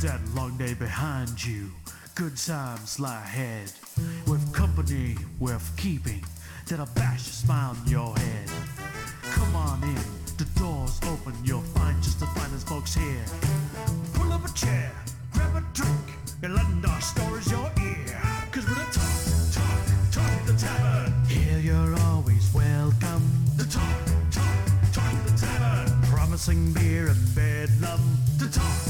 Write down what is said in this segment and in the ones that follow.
that long day behind you. Good times lie ahead. With company worth keeping, that'll bash a smile on your head. Come on in, the door's open, you'll find just the finest folks here. Pull up a chair, grab a drink, and lend our stories your ear. Cause we're the talk, talk, talk the tavern. Here you're always welcome. The talk, talk, talk the tavern. Promising beer and talk, talk, talk the tavern.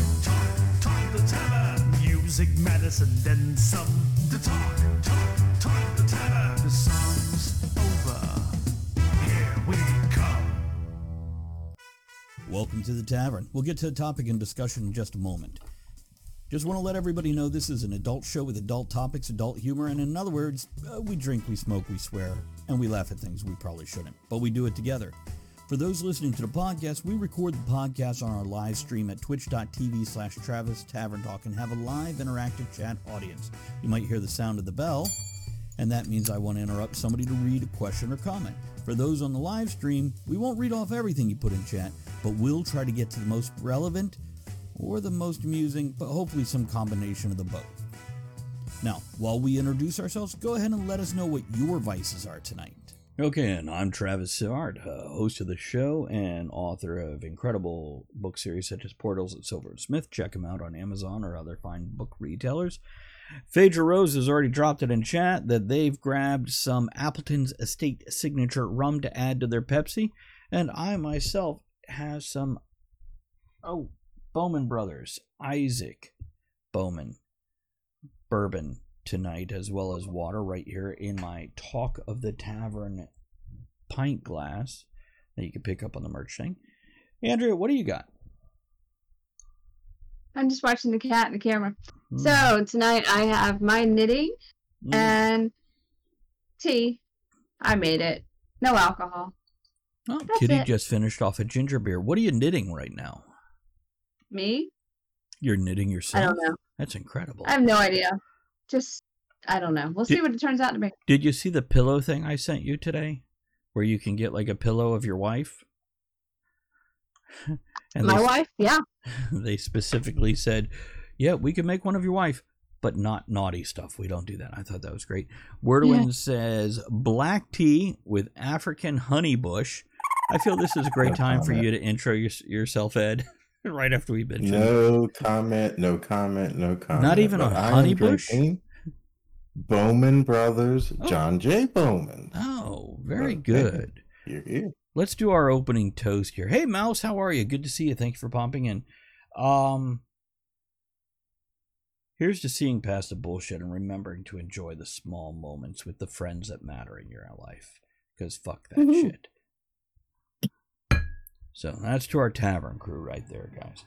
Music, medicine, then some. The talk, talk, talk the. The song's over. Here we come. Welcome to the tavern. We'll get to the topic and discussion in just a moment. Just want to let everybody know this is an adult show with adult topics, adult humor, and in other words, uh, we drink, we smoke, we swear, and we laugh at things we probably shouldn't, but we do it together. For those listening to the podcast, we record the podcast on our live stream at twitch.tv slash Travis Tavern Talk and have a live interactive chat audience. You might hear the sound of the bell, and that means I want to interrupt somebody to read a question or comment. For those on the live stream, we won't read off everything you put in chat, but we'll try to get to the most relevant or the most amusing, but hopefully some combination of the both. Now, while we introduce ourselves, go ahead and let us know what your vices are tonight. Okay, and I'm Travis Sivart, uh, host of the show and author of incredible book series such as Portals at Silver and Smith. Check them out on Amazon or other fine book retailers. Phaedra Rose has already dropped it in chat that they've grabbed some Appleton's Estate Signature rum to add to their Pepsi, and I myself have some oh Bowman Brothers Isaac Bowman bourbon tonight, as well as water right here in my Talk of the Tavern pint glass that you can pick up on the merch thing. Andrea, what do you got? I'm just watching the cat and the camera. Mm. So tonight I have my knitting Mm. and tea. I made it. No alcohol. Oh, That's Kitty it. just finished off a ginger beer. What are you knitting right now? Me? You're knitting yourself. I don't know. That's incredible. I have no idea. Just I don't know. We'll see what it turns out to be. Did you see the pillow thing I sent you today, where you can get like a pillow of your wife? and my they, wife? Yeah. they specifically said, "Yeah, we can make one of your wife." But not naughty stuff. We don't do that. I thought that was great. Wordwin says black tea with African honey bush. I feel this is a great time for you to intro your, yourself, Ed. right after we mentioned. No comment, no comment, no comment. Not even But on I am Honey Bush? Bowman Brothers, Oh. John J. Bowman. Oh, very Okay. good. Here, here. let's do our opening toast here. Hey, Mouse, how are you? Good to see you. Thank you for popping in. Um, here's to seeing past the bullshit and remembering to enjoy the small moments with the friends that matter in your life. Because fuck that Mhm. shit. So that's to our tavern crew right there, guys.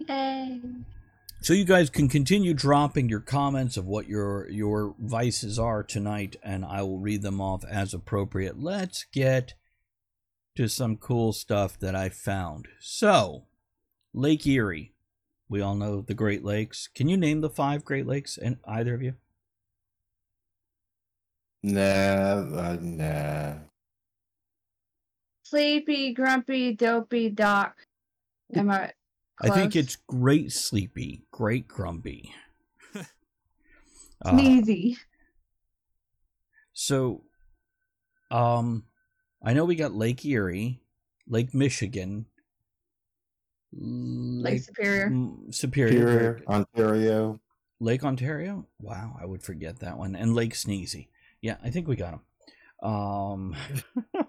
Yay. So you guys can continue dropping your comments of what your your vices are tonight, and I will read them off as appropriate. Let's get to some cool stuff that I found. So, Lake Erie. We all know the Great Lakes. Can you name the five Great Lakes? And either of you? Nah, uh, nah. Sleepy, grumpy, dopey, doc. Am I I think it's Great Sleepy, Great Grumpy. Uh, sneezy. So, um, I know we got Lake Erie, Lake Michigan, Lake Lake Superior. mm, Superior, Superior, Ontario. Lake Ontario. Wow, I would forget that one, and Lake Sneezy. Yeah, I think we got them. Um,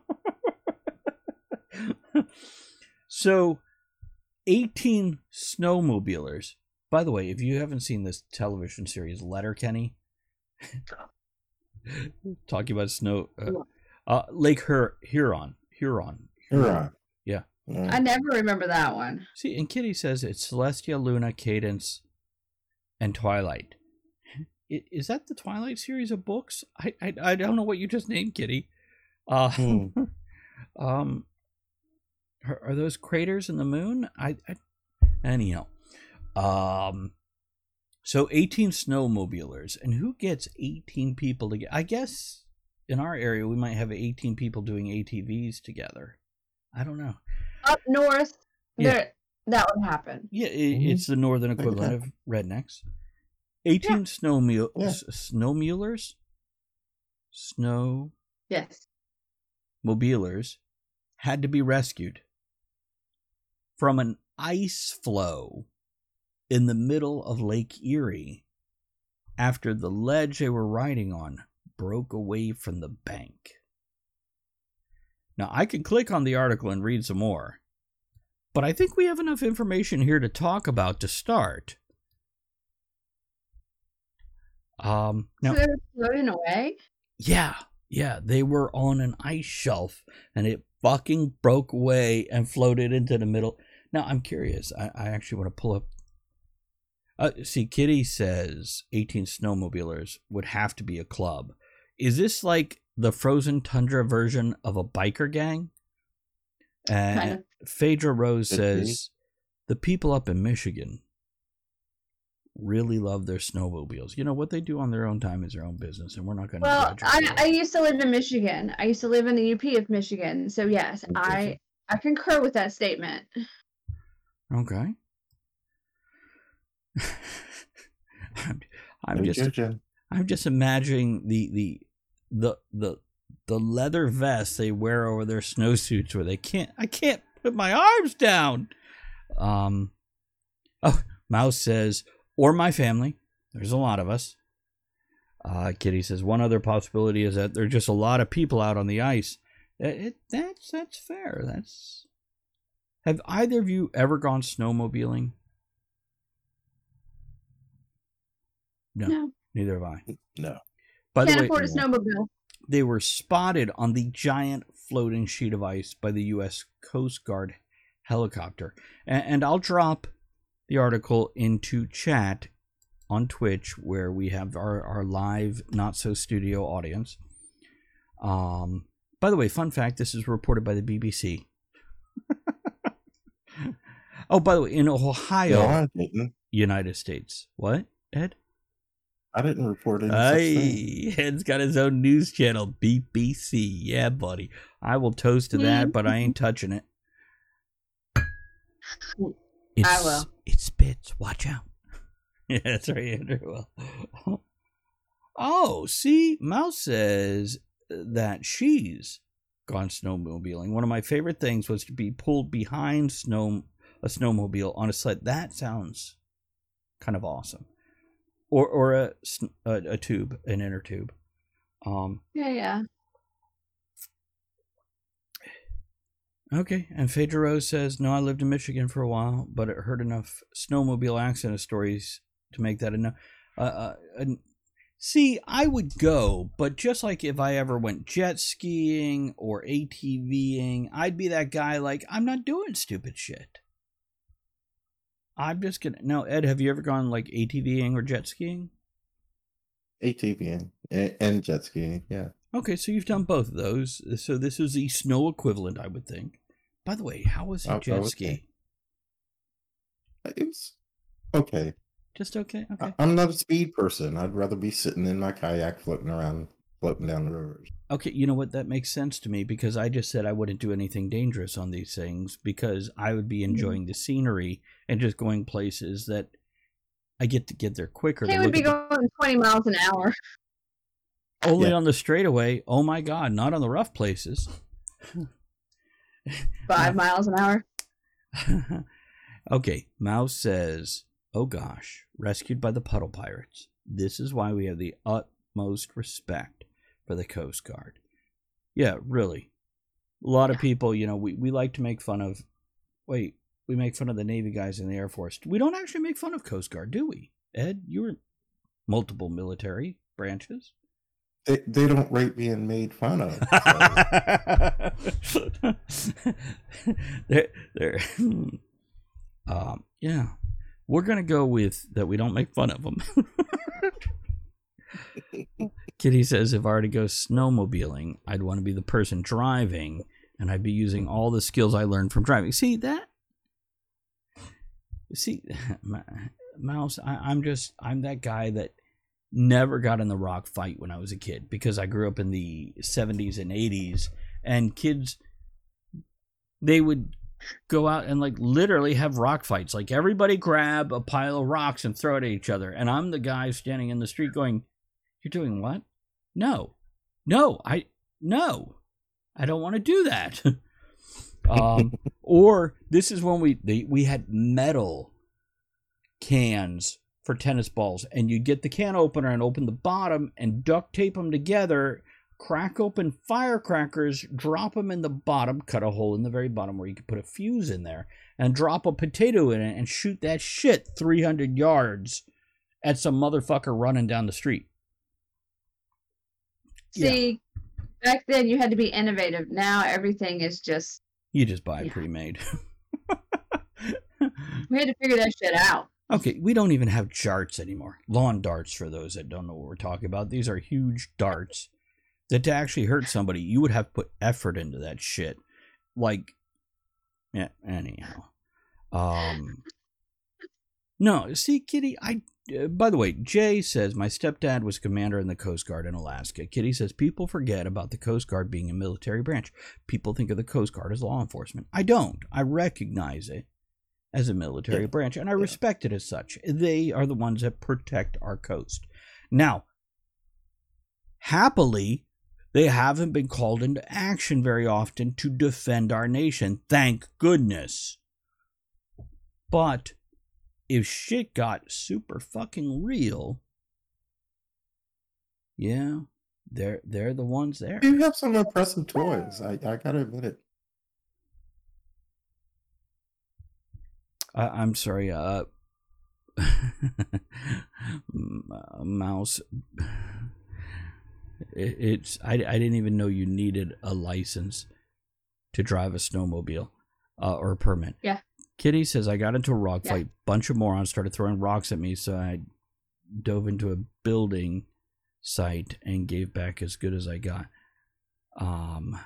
so, eighteen snowmobilers. By the way, if you haven't seen this television series, Letterkenny, talking about snow, uh, uh, Lake Hur- Huron, Huron, Huron. Yeah. I never remember that one. See, and Kitty says it's Celestia, Luna, Cadence, and Twilight. Is that the Twilight series of books? I I, I don't know what you just named, Kitty. Uh, Hmm. um, are, are those craters in the moon? I, I anyhow, um, so eighteen snowmobilers, and who gets eighteen people to get? I guess in our area we might have eighteen people doing ATVs together. I don't know. Up north, Yeah. there that would happen. Yeah, i Mhm. it's the northern equivalent of rednecks. 18 snow mule, Yeah. s- snow mulers, snow Yes. mobilers had to be rescued from an ice flow in the middle of Lake Erie after the ledge they were riding on broke away from the bank. Now, I can click on the article and read some more, but I think we have enough information here to talk about to start. Um, now, so they were floating away. yeah, yeah, they were on an ice shelf and it fucking broke away and floated into the middle. Now I'm curious. I, I actually want to pull up. Uh, see, Kitty says 18 snowmobilers would have to be a club. Is this like the frozen tundra version of a biker gang? And Kind Phaedra Rose says the people up in Michigan really love their snowmobiles. You know what they do on their own time is their own business, and we're not going to. Well, I, I used to live in Michigan. I used to live in the UP of Michigan. So yes, I I concur with that statement. Okay. I'm, I'm No just judging. I'm just imagining the the the the the leather vest they wear over their snowsuits where they can't I can't put my arms down. Um Oh, Mouse says or my family. There's a lot of us. Uh Kitty says one other possibility is that there're just a lot of people out on the ice. It, it, that's that's fair. That's Have either of you ever gone snowmobiling? No, No. neither have I. No. By Can't the way, afford a snowmobile. they were spotted on the giant floating sheet of ice by the U.S. Coast Guard helicopter. And, and I'll drop the article into chat on Twitch where we have our, our live not so studio audience. Um, by the way, fun fact this is reported by the BBC. oh, by the way, in Ohio, No, United States. What, Ed? I didn't report it. such. Hey, Ed's got his own news channel, BBC. Yeah, buddy. I will toast to that, but I ain't touching it. It's, will. It spits. Watch out. yeah, that's right, Andrew. Well, oh, see, Mouse says that she's gone snowmobiling. One of my favorite things was to be pulled behind snow a snowmobile on a sled. That sounds kind of awesome. Or or a a, a tube, an inner tube. Um, Yeah, yeah. Okay, and Phaedra Rose says, "No, I lived in Michigan for a while, but it heard enough snowmobile accident stories to make that enough." Uh, uh, and see, I would go, but just like if I ever went jet skiing or ATVing, I'd be that guy. Like, I'm not doing stupid shit. I'm just gonna. Now, Ed, have you ever gone like ATVing or jet skiing? ATV and, and jet skiing. Yeah. Okay, so you've done both of those. So this is the snow equivalent, I would think. By the way, how was I- your jet ski? Uh, it was okay. Just okay. Okay. I, I'm not a speed person. I'd rather be sitting in my kayak floating around, floating down the rivers. Okay, you know what? That makes sense to me because I just said I wouldn't do anything dangerous on these things because I would be hmm. enjoying the scenery and just going places that I get to get there quicker. He would be at the- going 20 miles an hour. Only Yeah. on the straightaway. Oh my God, not on the rough places. Five miles an hour. okay, Mouse says, "Oh gosh, rescued by the puddle pirates. This is why we have the utmost respect for the Coast Guard." Yeah, really. A lot of people, you know, we, we like to make fun of. Wait, we make fun of the Navy guys in the Air Force. We don't actually make fun of Coast Guard, do we? Ed, you were multiple military branches. They they don't rate being made fun of. so- they're, they're, um, yeah, we're gonna go with that. We don't make fun of them. Kitty says, if I were to go snowmobiling, I'd want to be the person driving, and I'd be using all the skills I learned from driving. See that? See, Mouse, I, I'm just, I'm that guy that never got in the rock fight when I was a kid because I grew up in the 70s and 80s, and kids, they would go out and like literally have rock fights. Like everybody grab a pile of rocks and throw it at each other. And I'm the guy standing in the street going, You're doing what? No. No, I no. I don't want to do that. um, or this is when we they, we had metal cans for tennis balls, and you get the can opener and open the bottom and duct tape them together, crack open firecrackers, drop them in the bottom, cut a hole in the very bottom where you could put a fuse in there, and drop a potato in it and shoot that shit 300 yards at some motherfucker running down the street. Yeah. See, back then you had to be innovative. Now everything is just You just buy Yeah. pre-made. we had to figure that shit out. Okay, we don't even have darts anymore. Lawn darts, for those that don't know what we're talking about. These are huge darts that to actually hurt somebody, you would have to put effort into that shit. Like, yeah, anyhow. Um, no, see, Kitty, I. Uh, by the way, Jay says my stepdad was commander in the Coast Guard in Alaska. Kitty says people forget about the Coast Guard being a military branch. People think of the Coast Guard as law enforcement. I don't. I recognize it as a military Yeah. branch, and I Yeah. respect it as such. They are the ones that protect our coast. Now, happily, they haven't been called into action very often to defend our nation. Thank goodness. But if shit got super fucking real, yeah, they're they're the ones there. You have some impressive toys. I, I gotta admit it. I, I'm sorry, uh, uh, mouse. It, it's I, I didn't even know you needed a license to drive a snowmobile uh, or a permit. Yeah. Kitty says I got into a rock Yeah. fight. Bunch of morons started throwing rocks at me, so I dove into a building site and gave back as good as I got. Um,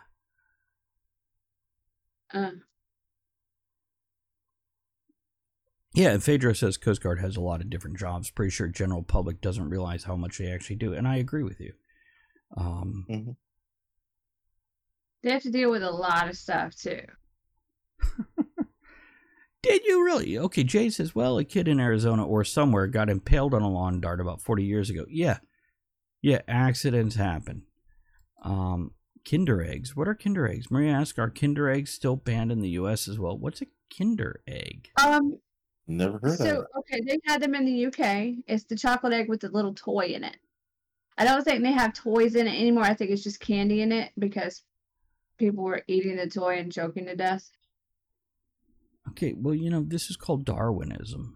Uh, Yeah, and Phaedra says Coast Guard has a lot of different jobs. Pretty sure general public doesn't realize how much they actually do, and I agree with you. Um, they have to deal with a lot of stuff too. did you really? Okay, Jay says, well, a kid in Arizona or somewhere got impaled on a lawn dart about 40 years ago. Yeah, yeah, accidents happen. Um, Kinder eggs. What are Kinder eggs? Maria asks, are Kinder eggs still banned in the U.S. as well? What's a Kinder egg? Um, Never heard of it. so it. okay, they had them in the UK. It's the chocolate egg with the little toy in it. I don't think they have toys in it anymore. I think it's just candy in it because people were eating the toy and choking to death. Okay, well, you know, this is called Darwinism.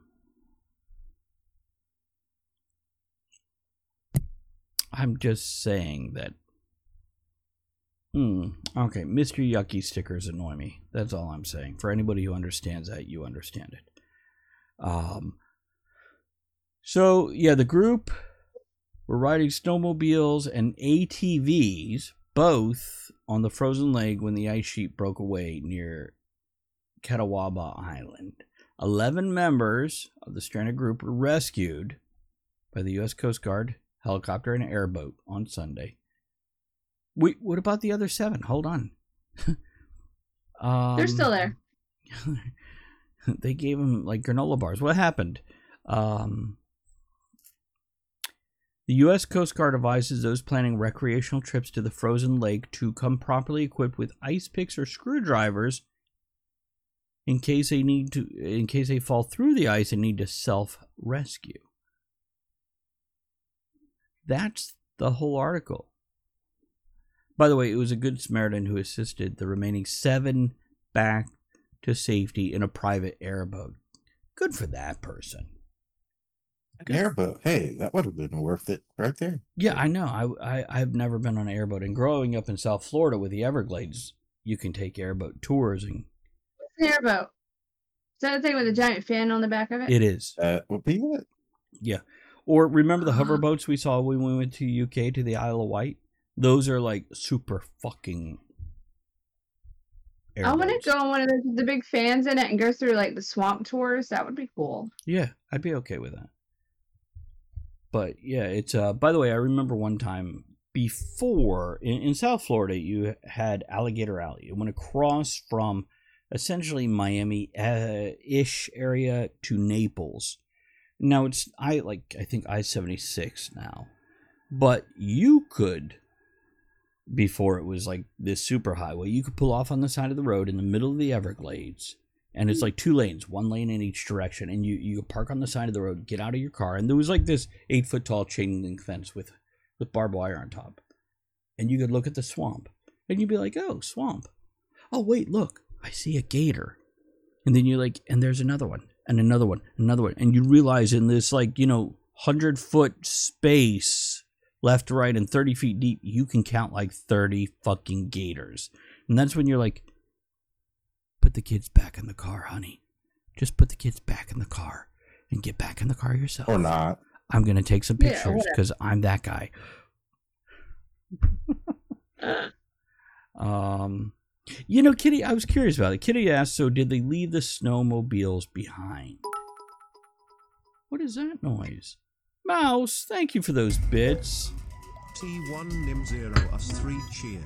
I'm just saying that. Hmm. Okay, Mr. Yucky stickers annoy me. That's all I'm saying. For anybody who understands that, you understand it. Um. So yeah, the group were riding snowmobiles and ATVs, both on the frozen lake when the ice sheet broke away near Catawba Island. 11 members of the stranded group were rescued by the U.S. Coast Guard helicopter and airboat on Sunday. Wait, what about the other seven? Hold on. um, They're still there. they gave them like granola bars. What happened? Um, the U.S. Coast Guard advises those planning recreational trips to the frozen lake to come properly equipped with ice picks or screwdrivers in case they need to in case they fall through the ice and need to self rescue. That's the whole article. By the way, it was a good Samaritan who assisted the remaining seven back to safety in a private airboat. Good for that person. An airboat. Hey, that would have been worth it right there. Yeah, I know. I, I I've never been on an airboat, and growing up in South Florida with the Everglades, you can take airboat tours, and It's an airboat. Is that the thing with a giant fin on the back of it? it is. That would be it. Yeah. Or remember the Uh-huh. hover boats we saw when we went to UK to the Isle of Wight? Those are like super fucking. I want to go on one of with the big fans in it and go through like the swamp tours. That would be cool. Yeah, I'd be okay with that. But yeah, it's uh by the way, I remember one time before in, in South Florida you had Alligator Alley. It went across from essentially Miami uh, ish area to Naples. Now it's I like I think I seventy six now, but you could before it was like this super highway. You could pull off on the side of the road in the middle of the Everglades, and it's hmm. like two lanes, one lane in each direction, and you you could park on the side of the road, get out of your car, and there was like this eight foot tall chain link fence with with barbed wire on top, and you could look at the swamp, and you'd be like, oh, swamp. Oh wait, look, I see a gator, and then you're like, and there's another one, and another one, another one, and you realize in this like you know hundred foot space left to right and 30 feet deep, you can count like 30 fucking gators. And that's when you're like, put the kids back in the car, honey. Just put the kids back in the car and get back in the car yourself. Or not. I'm going to take some pictures whatever. because I'm that guy. um, you know, Kitty, I was curious about it. Kitty asked, so did they leave the snowmobiles behind? What is that noise? Mouse, thank you for those bits. T1 Nim 0 us 3 cheered.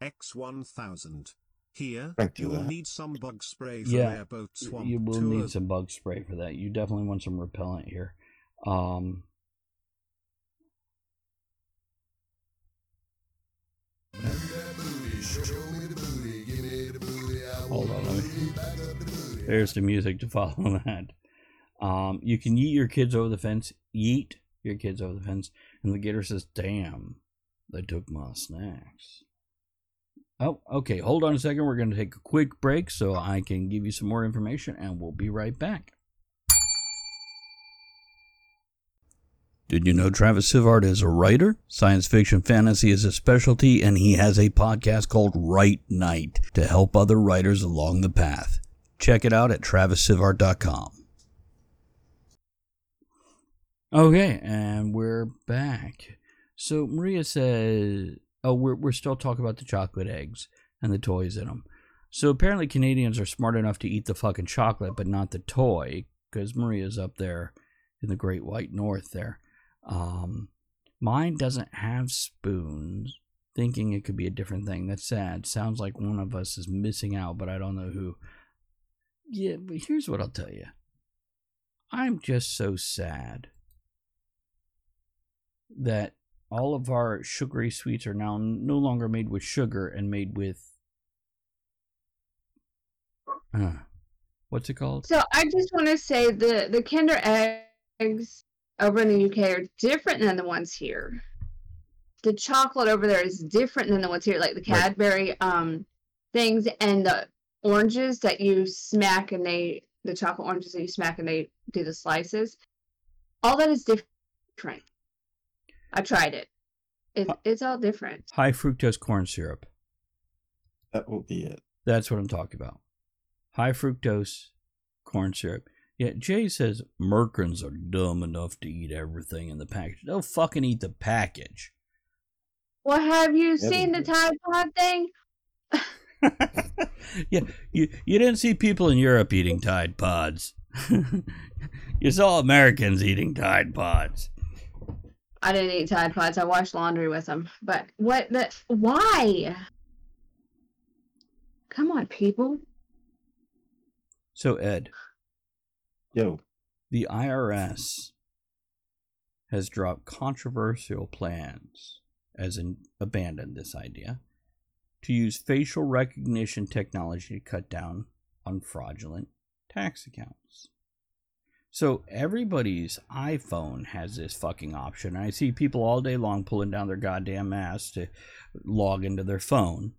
X1000. Here, Thank you, you will need some bug spray for Yeah, airboat swamp you will tour. need some bug spray for that. You definitely want some repellent here. Um, hold on, let me. There's the music to follow that. Um, you can yeet your kids over the fence. Yeet your kids over the fence, and the gator says, "Damn, they took my snacks." Oh, okay. Hold on a second. We're going to take a quick break so I can give you some more information, and we'll be right back. Did you know Travis Sivart is a writer? Science fiction fantasy is his specialty, and he has a podcast called Write Night to help other writers along the path. Check it out at travissivart.com. Okay, and we're back. So Maria says, "Oh, we're we're still talking about the chocolate eggs and the toys in them." So apparently Canadians are smart enough to eat the fucking chocolate, but not the toy, because Maria's up there in the Great White North there. Um, mine doesn't have spoons. Thinking it could be a different thing. That's sad. Sounds like one of us is missing out, but I don't know who. Yeah, but here's what I'll tell you. I'm just so sad that all of our sugary sweets are now no longer made with sugar and made with uh, what's it called? So I just want to say the the Kinder eggs over in the UK are different than the ones here. The chocolate over there is different than the ones here, like the Right. Cadbury um things and the oranges that you smack and they the chocolate oranges that you smack and they do the slices. All that is different. I tried it. it it's all different. High fructose corn syrup. That will be it. That's what I'm talking about. High fructose corn syrup. Yet Jay says Merkins are dumb enough to eat everything in the package. They'll fucking eat the package. Well, have you Yeah, seen the. Tide Pod thing? yeah, you you didn't see people in Europe eating Tide Pods. you saw Americans eating Tide Pods. I didn't eat Tide Pods. I washed laundry with them. But what the? Why? Come on, people. So Ed, Yo, the IRS has dropped controversial plans, as in abandoned this idea, to use facial recognition technology to cut down on fraudulent tax accounts. So everybody's iPhone has this fucking option. I see people all day long pulling down their goddamn ass to log into their phone,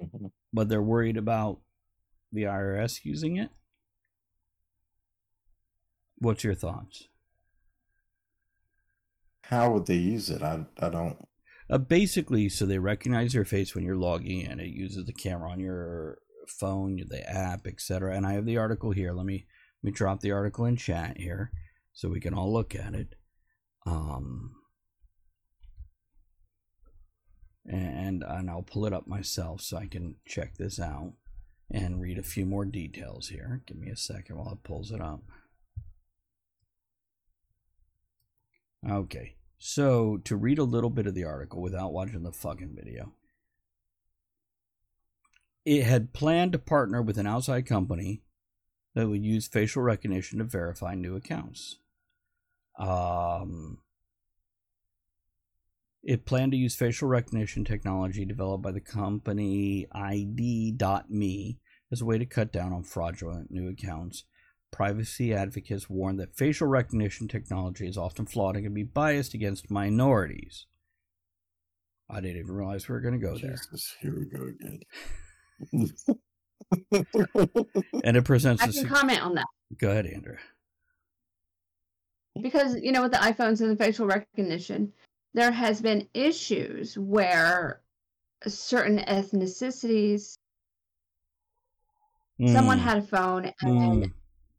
Mhm. but they're worried about the IRS using it. What's your thoughts? how would they use it? I I don't. Uh, basically, so they recognize your face when you're logging in. It uses the camera on your phone, the app, etc. And I have the article here. Let me let me drop the article in chat here, so we can all look at it. Um, and and I'll pull it up myself so I can check this out and read a few more details here. Give me a second while it pulls it up. Okay. So, to read a little bit of the article without watching the fucking video. it had planned to partner with an outside company that would use facial recognition to verify new accounts. Um, it planned to use facial recognition technology developed by the company ID.me as a way to cut down on fraudulent new accounts. Privacy advocates warn that facial recognition technology is often flawed and can be biased against minorities. I didn't even realize we were going to go there. Jesus, here we go again. And it presents I a can sig- comment on that Go ahead, Andrew. because you know with the iPhones and the facial recognition, there has been issues where certain ethnicities, someone Mm, had a phone and mm,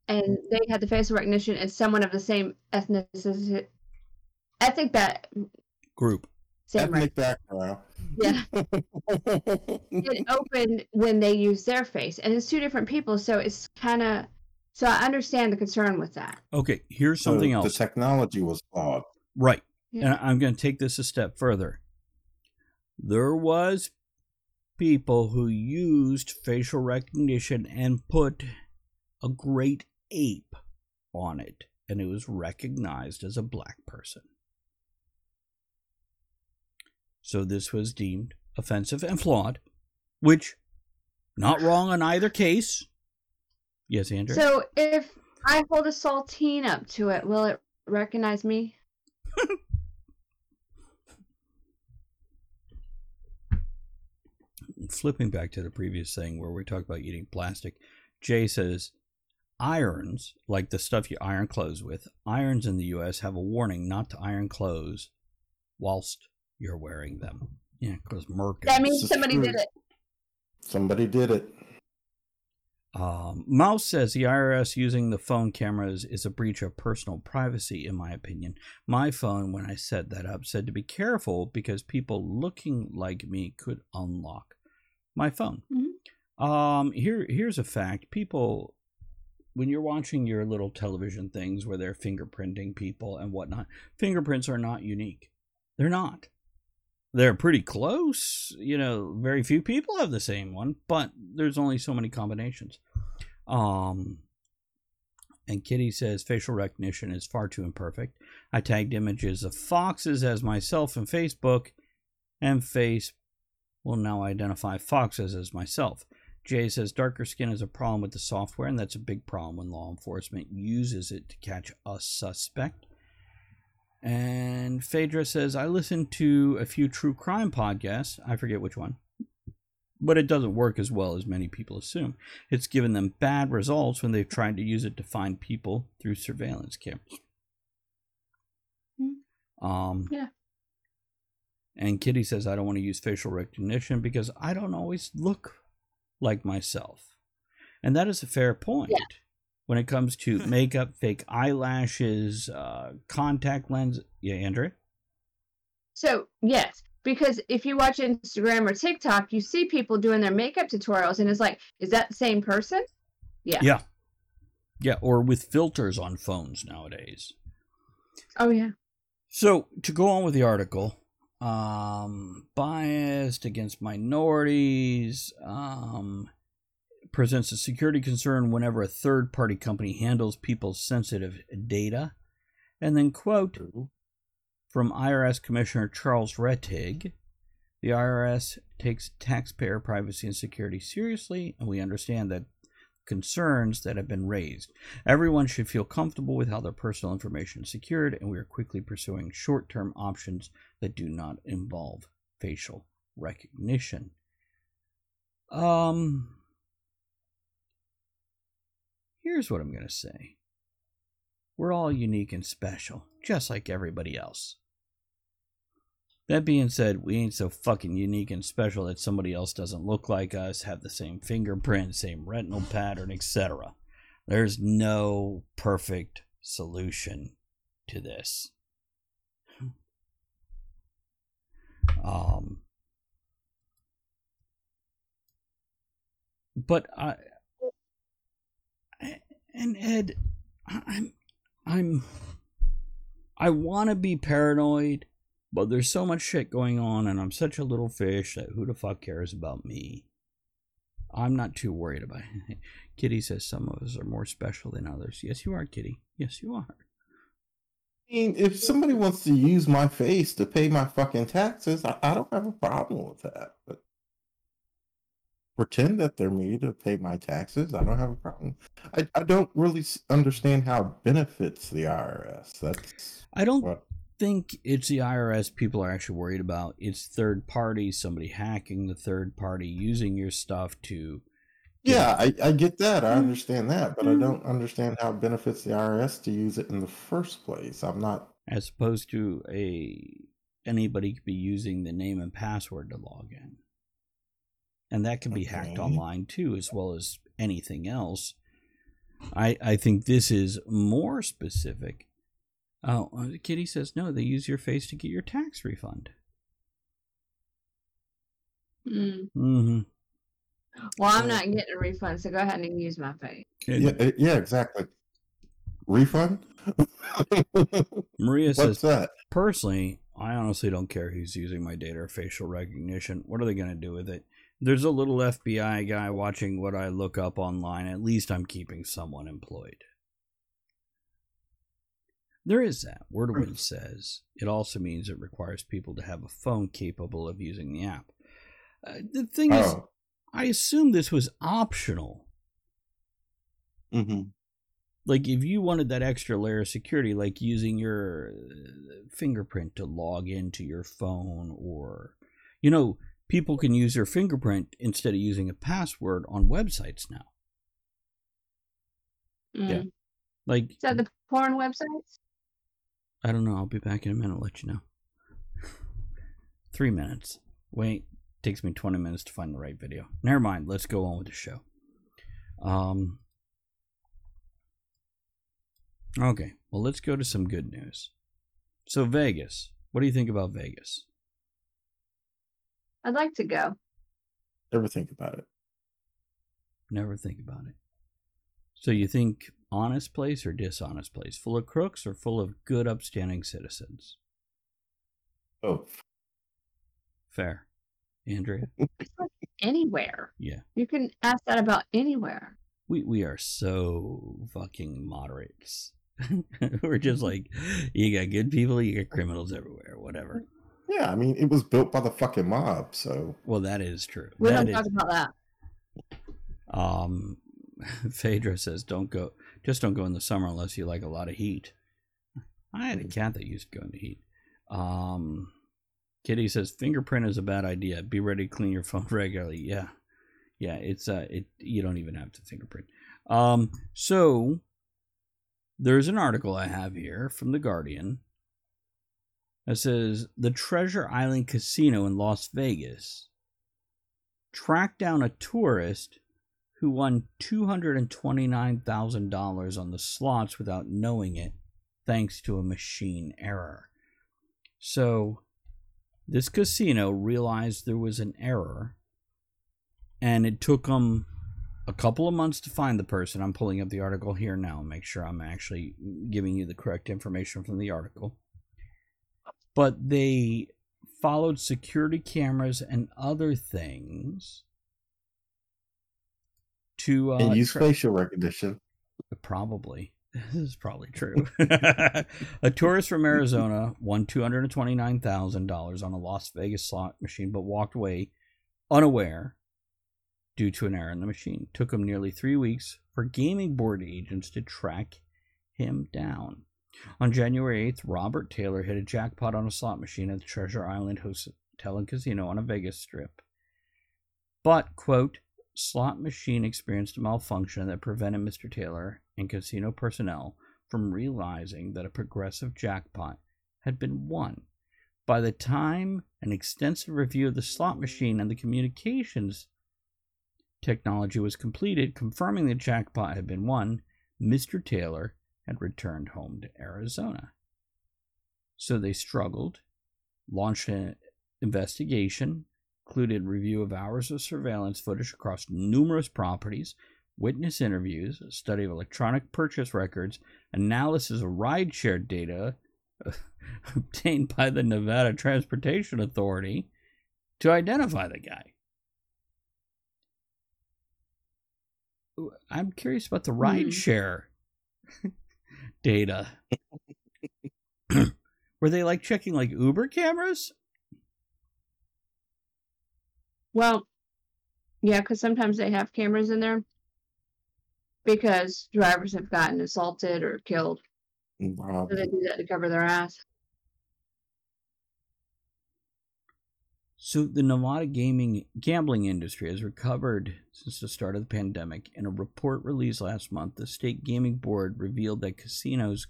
and they had the facial recognition and someone of the same ethnicity, ethnic back, group. same right, Ethnic background. Yeah, it opened when they use their face, and it's two different people, so it's kind of. So I understand the concern with that. Okay, here's So else. The technology was flawed. Right. Yeah. And I'm going to take this a step further. There was people who used facial recognition and put a great ape on it and it was recognized as a black person. So this was deemed offensive and flawed, which not wrong in either case. Yes, Andrew. So if I hold a saltine up to it, will it recognize me? flipping back to the previous thing where we talked about eating plastic, Jay says irons, like the stuff you iron clothes with, irons in the US have a warning not to iron clothes whilst you're wearing them. Yeah, because mercury. That means somebody true. did it. Somebody did it. Um, Mouse says the IRS using the phone cameras is a breach of personal privacy, in my opinion. My phone, when I set that up, said to be careful because people looking like me could unlock my phone. Um, here, here's a fact: people, when you're watching your little television things where they're fingerprinting people and whatnot, fingerprints are not unique. They're not. They're pretty close. You know, very few people have the same one, but there's only so many combinations. Um, and Kitty says facial recognition is far too imperfect. I tagged images of foxes as myself in Facebook, and Face will now identify foxes as myself. Jay says darker skin is a problem with the software, and that's a big problem when law enforcement uses it to catch a suspect. And Phaedra says, I listen to a few true crime podcasts. I forget which one. But it doesn't work as well as many people assume. It's given them bad results when they've tried to use it to find people through surveillance cameras. Um, Yeah. And Kitty says, I don't want to use facial recognition because I don't always look like myself. And that is a fair point. When it comes to makeup, fake eyelashes, uh, contact lens. Yeah, Andrew? So yes, because if you watch Instagram or TikTok, you see people doing their makeup tutorials, and it's like, is that the same person? Yeah. Yeah. Yeah, or with filters on phones nowadays. Oh yeah. So to go on with the article, um, biased against minorities, um, presents a security concern whenever a third party company handles people's sensitive data. And then, quote from IRS Commissioner Charles Rettig The IRS takes taxpayer privacy and security seriously, and we understand that concerns that have been raised. Everyone should feel comfortable with how their personal information is secured, and we are quickly pursuing short term options that do not involve facial recognition. Um, here's what I'm going to say we're all unique and special, just like everybody else. That being said, we ain't so fucking unique and special that somebody else doesn't look like us, have the same fingerprint, same retinal pattern, etc. There's no perfect solution to this. Um, but I, and Ed, I'm, I'm, I want to be paranoid, but there's so much shit going on, and I'm such a little fish that who the fuck cares about me? I'm not too worried about it. Kitty says some of us are more special than others. Yes, you are, Kitty. Yes, you are. I mean, if somebody wants to use my face to pay my fucking taxes, I, I don't have a problem with that. But pretend that they're me to pay my taxes, I don't have a problem. I, I don't really understand how it benefits the IRS. That's I don't what. think it's the IRS people are actually worried about. It's third parties, somebody hacking the third party, using your stuff to. Yeah, I, I get that. I Mm. understand that, but I Mm. don't understand how it benefits the IRS to use it in the first place. I'm not. as opposed to a anybody could be using the name and password to log in and that can be hacked online too as well as anything else i i think this is more specific oh uh, kitty says no they use your face to get your tax refund Mm. mm-hmm Well, I'm not getting a refund, so go ahead and use my face. Yeah, yeah, exactly. Refund? maria What's says that? personally i honestly don't care who's using my data or facial recognition what are they going to do with it there's a little fbi guy watching what i look up online. At least i'm keeping someone employed. There is that. Wordwind says it also means it requires people to have a phone capable of using the app. Uh, the thing is Oh, i assume this was optional. Hmm like if you wanted that extra layer of security like using your uh, fingerprint to log into your phone or you know people can use their fingerprint instead of using a password on websites now. Mm. Yeah. like Is that the porn websites? i don't know. I'll be back in a minute I'll let you know. Three minutes. Wait. Takes me 20 minutes to find the right video. Never mind. Let's go on with the show. Um okay. Well let's go to some good news. So vegas. What do you think about vegas I'd like to go. Never think about it? never think about it so you think honest place or dishonest place full of crooks or full of good upstanding citizens Oh, fair andrea anywhere. yeah You can ask that about anywhere. we we are so fucking moderates. We're just like you got good people, you got criminals everywhere, whatever. Yeah. I mean, it was built by the fucking mob, so Well, that is true. We That don't talk is- about that. um, Phaedra says, "Don't go. Just don't go in the summer unless you like a lot of heat." I had a cat that used to go in the heat. Um, Kitty says, "Fingerprint is a bad idea. Be ready to clean your phone regularly." Yeah, yeah. It's uh, it. You don't even have to fingerprint. Um, so there's an article I have here from the Guardian that says the Treasure Island Casino in Las Vegas tracked down a tourist who won $229,000 on the slots without knowing it, thanks to a machine error. So, this casino realized there was an error, and it took them a couple of months to find the person. I'm pulling up the article here now, make sure I'm actually giving you the correct information from the article. But they followed security cameras and other things to uh, and use tra- facial recognition. Probably. This is probably true. a tourist from Arizona won $229,000 on a Las Vegas slot machine, but walked away unaware due to an error in the machine. Took him nearly three weeks for gaming board agents to track him down. On January 8th, Robert Taylor hit a jackpot on a slot machine at the Treasure Island Hotel and Casino on a Vegas strip. But, quote, slot machine experienced a malfunction that prevented Mr. Taylor and casino personnel from realizing that a progressive jackpot had been won. By the time an extensive review of the slot machine and the communications technology was completed, confirming the jackpot had been won, Mr. Taylor had returned home to Arizona. So they struggled, launched an investigation, included review of hours of surveillance footage across numerous properties, witness interviews, a study of electronic purchase records, analysis of rideshare data obtained by the Nevada Transportation Authority to identify the guy. I'm curious about the Hmm. Share data. Were they like checking like Uber cameras? Well, yeah, because sometimes they have cameras in there because drivers have gotten assaulted or killed. Wow. So they do that to cover their ass. So the Nevada gaming gambling industry has recovered since the start of the pandemic. In a report released last month, the state gaming board revealed that casinos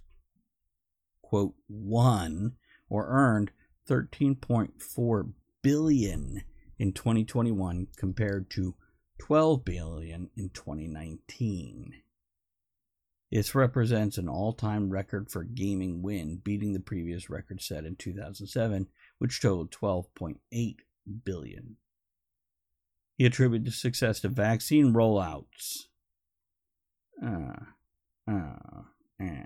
quote won or earned 13.4 billion in 2021 compared to 12 billion in 2019. This represents an all-time record for gaming win, beating the previous record set in 2007 which totaled 12.8 billion. He attributed success to vaccine rollouts. Uh, uh, eh.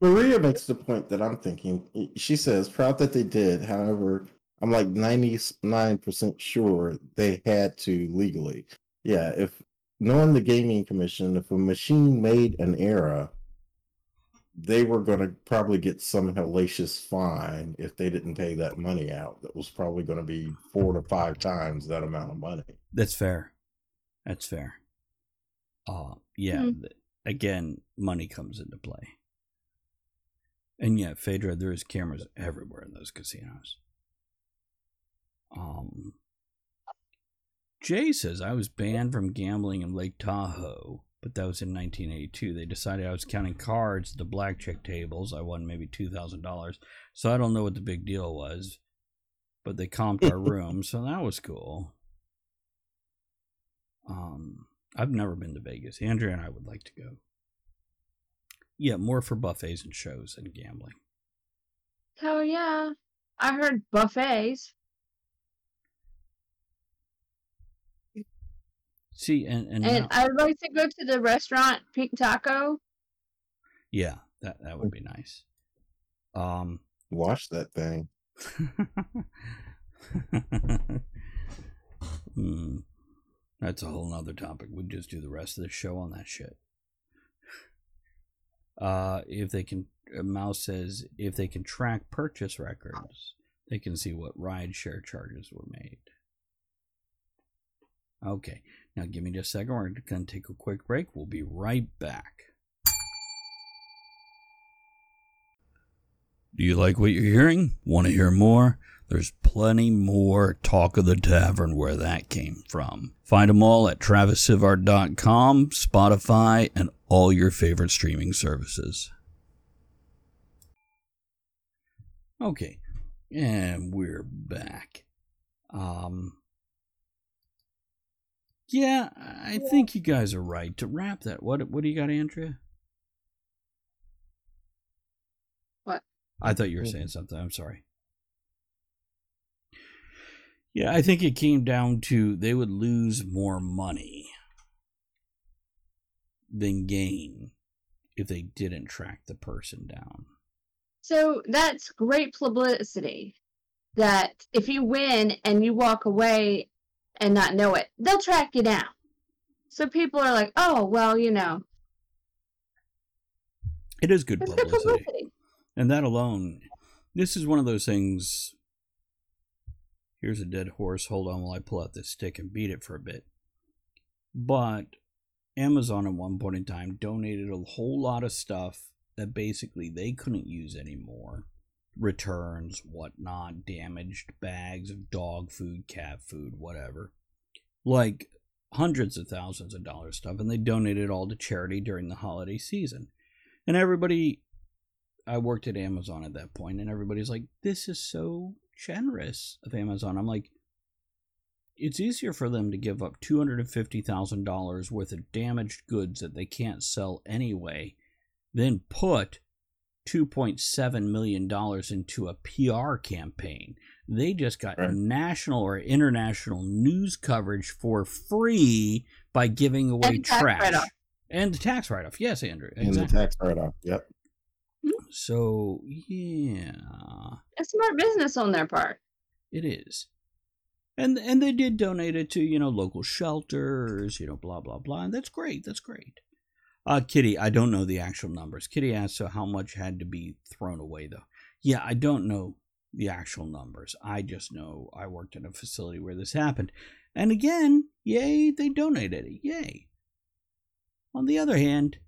Maria makes the point that I'm thinking. She says, proud that they did. However, I'm like 99% sure they had to legally. Yeah, if knowing the gaming commission, if a machine made an error, they were going to probably get some hellacious fine if they didn't pay that money out. That was probably going to be four to five times that amount of money. That's fair. That's fair. Uh, yeah, Hmm. th- again, money comes into play. And yeah, Phaedra, there is cameras everywhere in those casinos. Um, Jay says I was banned from gambling in Lake Tahoe, but that was in 1982. They decided I was counting cards at the blackjack tables. I won maybe two thousand dollars, so I don't know what the big deal was. But they comped our room, so that was cool. Um, I've never been to Vegas. Andrea and I would like to go. Yeah, more for buffets and shows and gambling. Oh yeah, I heard buffets. See, and and, And now- I'd like to go to the restaurant Pink Taco. yeah, that that would be nice. Um, Watch that thing. Hmm. That's a whole nother topic. We'd just do the rest of the show on that shit. Uh, if they can, uh, Mouse says if they can track purchase records, they can see what ride share charges were made. Okay, now give me just a second. We're going to take a quick break. We'll be right back. Do you like what you're hearing? Want to hear more? There's plenty more Talk of the Tavern where that came from. Find them all at TravisSivart.com, Spotify, and all your favorite streaming services. Okay, and we're back. Um, yeah, I think you guys are right to wrap that. What what do you got, Andrea? What? I thought you were mm-hmm. saying something. I'm sorry. Yeah, I think it came down to they would lose more money than gain if they didn't track the person down. So that's great publicity. That if you win and you walk away and not know it, they'll track you down. So people are like, oh, well, you know, It is good it's good publicity. publicity. And that alone, this is one of those things. Here's a dead horse. Hold on while I pull out this stick and beat it for a bit. But Amazon at one point in time donated a whole lot of stuff that basically they couldn't use anymore. Returns, whatnot, damaged bags of dog food, cat food, whatever. Like hundreds of thousands of dollars stuff. And they donated all to charity during the holiday season. And everybody I worked at Amazon at that point, and everybody's like, "This is so generous of Amazon." I'm like, "It's easier for them to give up two hundred and fifty thousand dollars worth of damaged goods that they can't sell anyway, than put two point seven million dollars into a PR campaign. They just got Right. national or international news coverage for free by giving away And trash." write-off. And the tax write-off, yes, Andrew. And the tax write off. Yep. So yeah, A smart business on their part. it is. And and they did donate it to, you know, local shelters, you know, blah blah blah. And that's great. That's great. Uh Kitty, I don't know the actual numbers. Kitty asked so how much had to be thrown away though. Yeah, I don't know the actual numbers. I just know I worked in a facility where this happened. And again, yay, they donated it. Yay. On the other hand,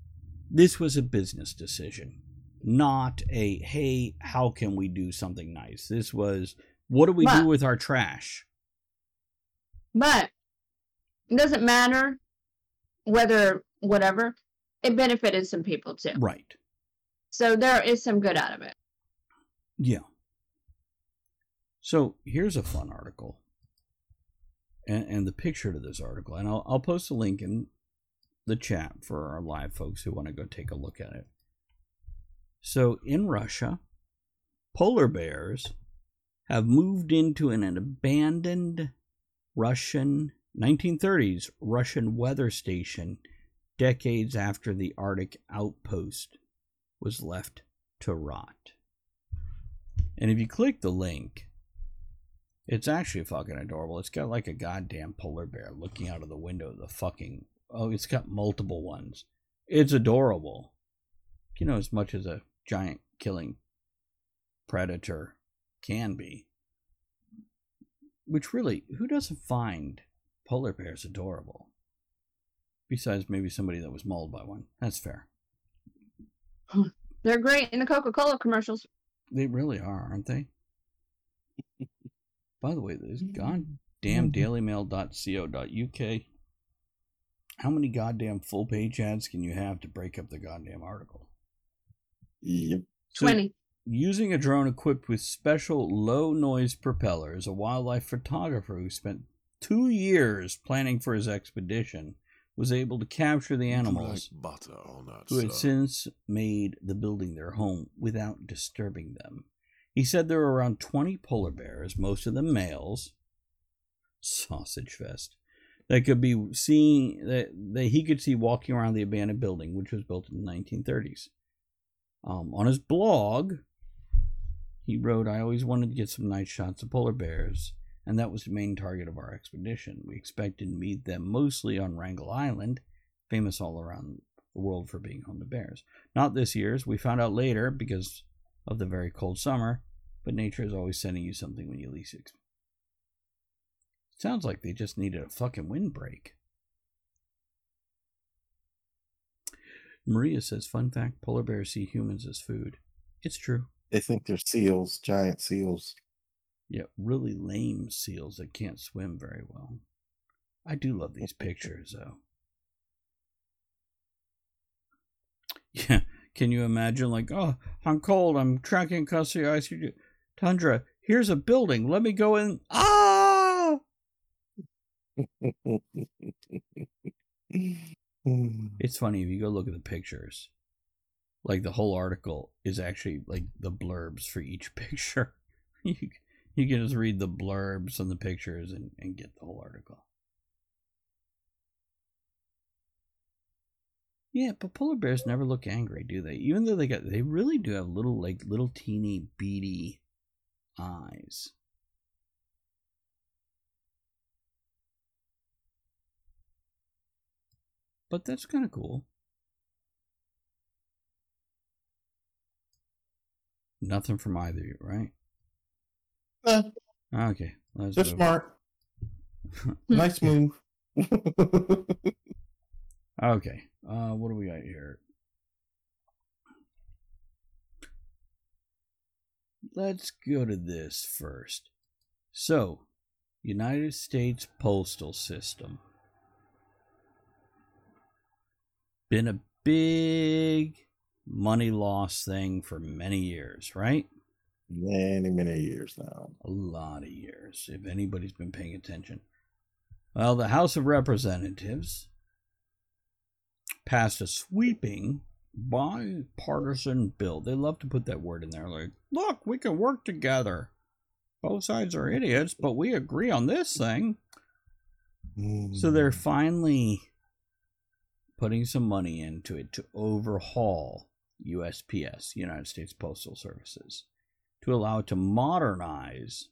this was a business decision, not a hey, how can we do something nice? This was what do we But- do with our trash? But it doesn't matter whether whatever. It benefited some people too. Right. So there is some good out of it. Yeah. So here's a fun article. And, and the picture to this article, and I'll, I'll post a link in the chat for our live folks who want to go take a look at it. So in Russia, polar bears have moved into an, abandoned Russian 1930s Russian weather station decades after the Arctic outpost was left to rot. And if you click the link, it's actually fucking adorable. It's got like a goddamn polar bear looking out of the window of the fucking. Oh, it's got multiple ones. It's adorable. You know, as much as a giant killing predator can be. Which really, who doesn't find polar bears adorable? Besides maybe somebody that was mauled by one. That's fair. They're great in the Coca Cola commercials. They really are, aren't they? By the way, this mm-hmm. goddamn mm-hmm. dailymail.co.uk. How many goddamn full page ads can you have to break up the goddamn article? Yep. So, 20. Using a drone equipped with special low noise propellers, a wildlife photographer who spent two years planning for his expedition was able to capture the animals Like butter on that, who had since made the building their home without disturbing them. He said there were around 20 polar bears, most of them males, sausage fest, that could be seen that, that he could see walking around the abandoned building, which was built in the 1930s. Um, on his blog, he wrote, "I always wanted to get some nice shots of polar bears, and that was the main target of our expedition. We expected to meet them mostly on Wrangel Island, famous all around the world for being home to bears. Not this year, as We found out later because of the very cold summer, but nature is always sending you something when you least expect. It. Sounds like they just needed a fucking windbreak. Maria says, fun fact polar bears see humans as food. It's true. They think they're seals, giant seals. Yeah, really lame seals that can't swim very well. I do love these pictures, though. Yeah, can you imagine, like, oh, I'm cold, I'm tracking across the ice tundra. Here's a building. Let me go in. Ah! It's funny if you go look at the pictures. Like the whole article is actually like the blurbs for each picture. you, you can just read the blurbs and the pictures and, and get the whole article. Yeah, but polar bears never look angry, do they? Even though they got they really do have little like little teeny beady eyes. But that's kind of cool. Nothing from either of you, right? Eh, Okay, let's they're smart. nice move. Okay, uh, what do we got here? Let's go to this first. So, United States Postal System. Been a big money loss thing for many years, right? Many, many years now. A lot of years, if anybody's been paying attention. Well, the House of Representatives passed a sweeping bipartisan bill. They love to put that word in there like, look, we can work together. Both sides are idiots, but we agree on this thing. So they're hmm. finally putting some money into it to overhaul USPS, United States Postal Services, to allow it to modernize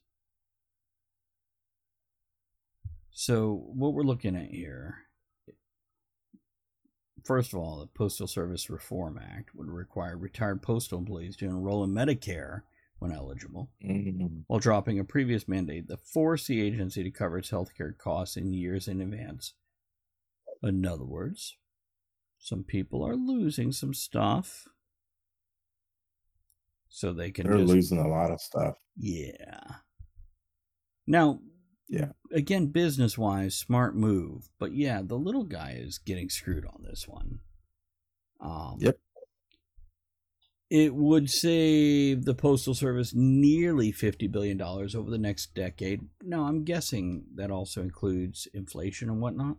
So what we're looking at here, first of all, the Postal Service Reform Act would require retired postal employees to enroll in Medicare when eligible, Mhm. while dropping a previous mandate that forced the agency to cover its healthcare costs in years in advance. In other words, some people are losing some stuff. So they can They're just losing a lot of stuff. yeah. Now, Yeah. Again, business wise, smart move. But yeah, the little guy is getting screwed on this one. Um, Yep. It would save the Postal Service nearly $50 billion over the next decade. Now, I'm guessing that also includes inflation and whatnot.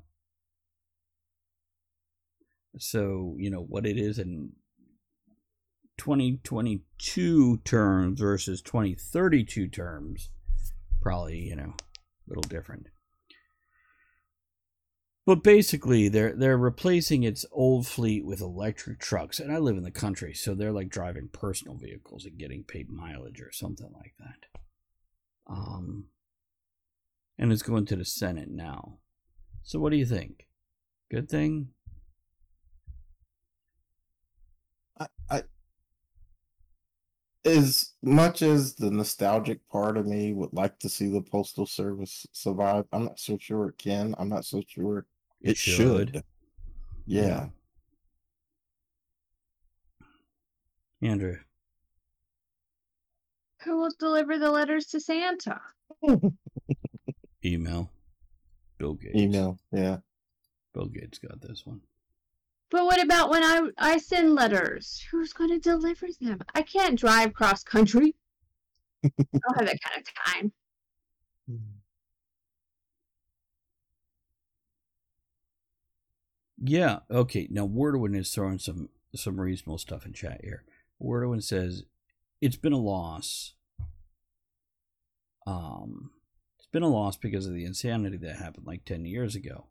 So, you know, what it is in 2022 terms versus 2032 terms, probably, you know, a little different. But basically, they're they're replacing its old fleet with electric trucks, and I live in the country, so they're like driving personal vehicles and getting paid mileage or something like that. Um, and it's going to the Senate now. So, what do you think? Good thing? I, I as much as the nostalgic part of me would like to see the postal service survive, I'm not so sure it can. I'm not so sure it, should. Yeah. Andrew. Who will deliver the letters to Santa? Email. Bill Gates. Email. Yeah. Bill Gates got this one. But what about when I I send letters? Who's going to deliver them? I can't drive cross country. I don't have that kind of time. Yeah. Okay. Now Wordowin is throwing some some reasonable stuff in chat here. Wordowin says it's been a loss. Um, it's been a loss because of the insanity that happened like ten years ago.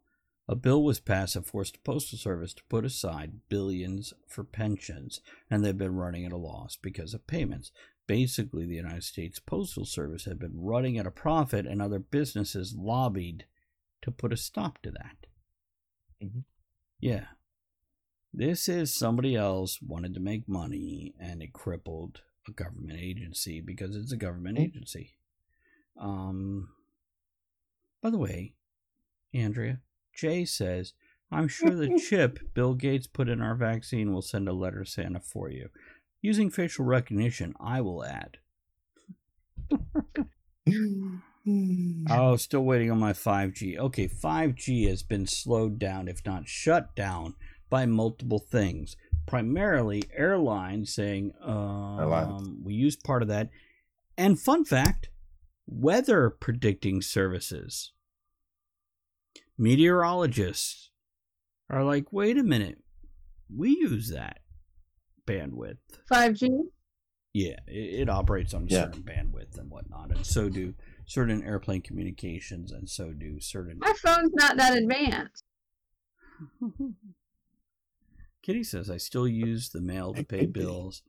A bill was passed that forced the Postal Service to put aside billions for pensions, and they've been running at a loss because of payments. Basically, the United States Postal Service had been running at a profit, and other businesses lobbied to put a stop to that. Mhm. Yeah. This is somebody else wanted to make money and it crippled a government agency because it's a government Mhm. agency. Um by the way, Andrea, Jay says, I'm sure the chip Bill Gates put in our vaccine will send a letter Santa for you. Using facial recognition, I will add. Oh, still waiting on my 5G. Okay, 5G has been slowed down, if not shut down, by multiple things. Primarily airlines saying, um, Airlines. we use part of that. And fun fact weather predicting services. Meteorologists are like, wait a minute, we use that bandwidth. 5G? Yeah, it, it operates on a Yeah. certain bandwidth and whatnot, and so do certain airplane communications, and so do certain. My phone's not that advanced. Kitty says I still use the mail to pay bills.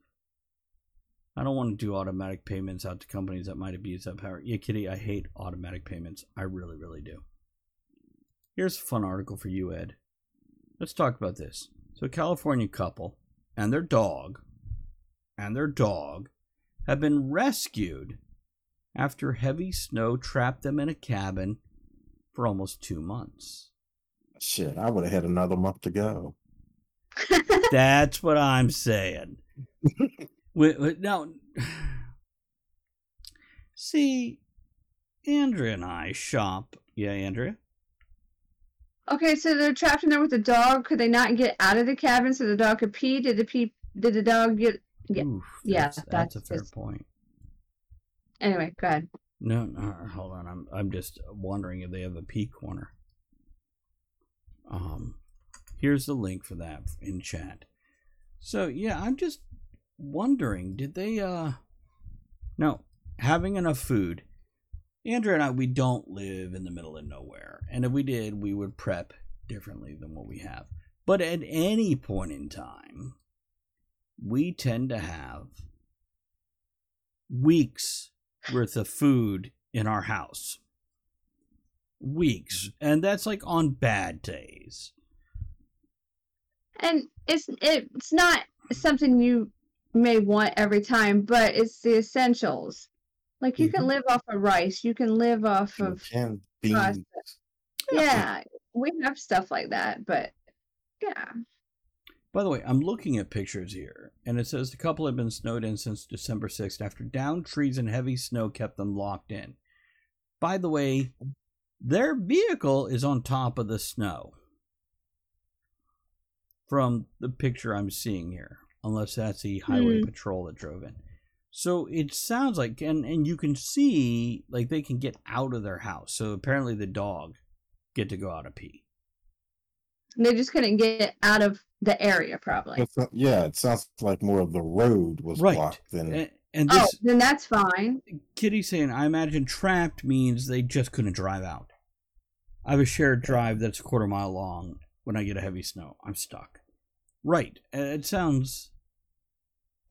I don't want to do automatic payments out to companies that might abuse that power. Yeah, Kitty, I hate automatic payments. I really, really do. Here's a fun article for you, Ed. Let's talk about this. So, a California couple and their dog, and their dog, have been rescued after heavy snow trapped them in a cabin for almost two months. Shit, I would have had another month to go. That's what I'm saying. Wait, wait, now, see, Andrea and I shop. Yeah, Andrea. Okay, so they're trapped in there with the dog. Could they not get out of the cabin so the dog could pee? Did the pee? Did the dog get? Yeah, Oof, yeah, that's, that's a fair just- point. Anyway, go ahead. No, no, hold on. I'm I'm just wondering if they have a pee corner. Um, here's the link for that in chat. So yeah, I'm just wondering, did they uh? No, having enough food. Andrew and I, we don't live in the middle of nowhere, and if we did, we would prep differently than what we have. But at any point in time, we tend to have weeks worth of food in our house. weeks, mm-hmm. and that's like on bad days. And it's it's not something you may want every time, but it's the essentials. Like you can Mhm. live off of rice, you can live off You of can beans. yeah. We have stuff like that, but yeah. By the way, I'm looking at pictures here, and it says the couple had been snowed in since December 6th after downed trees and heavy snow kept them locked in. By the way, their vehicle is on top of the snow from the picture I'm seeing here, unless that's the highway Hmm. patrol that drove in. So it sounds like, and, and you can see, like they can get out of their house. So apparently the dog get to go out and pee. They just couldn't get out of the area probably. It's not- yeah, it sounds like more of the road was Right. blocked than And, and Oh, then that's fine. Kitty saying, I imagine trapped means they just couldn't drive out. I have a shared drive that's a quarter mile long. When I get a heavy snow, I'm stuck. Right. uh, It sounds.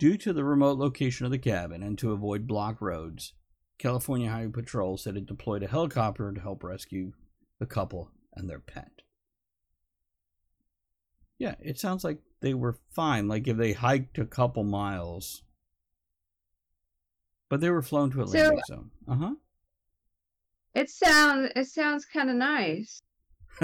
Due to the remote location of the cabin and to avoid blocked roads, California Highway Patrol said it deployed a helicopter to help rescue the couple and their pet. Yeah, it sounds like they were fine. Like if they hiked a couple miles. But they were flown to a So- landing zone. Uh huh. It sounds it sounds kind of nice.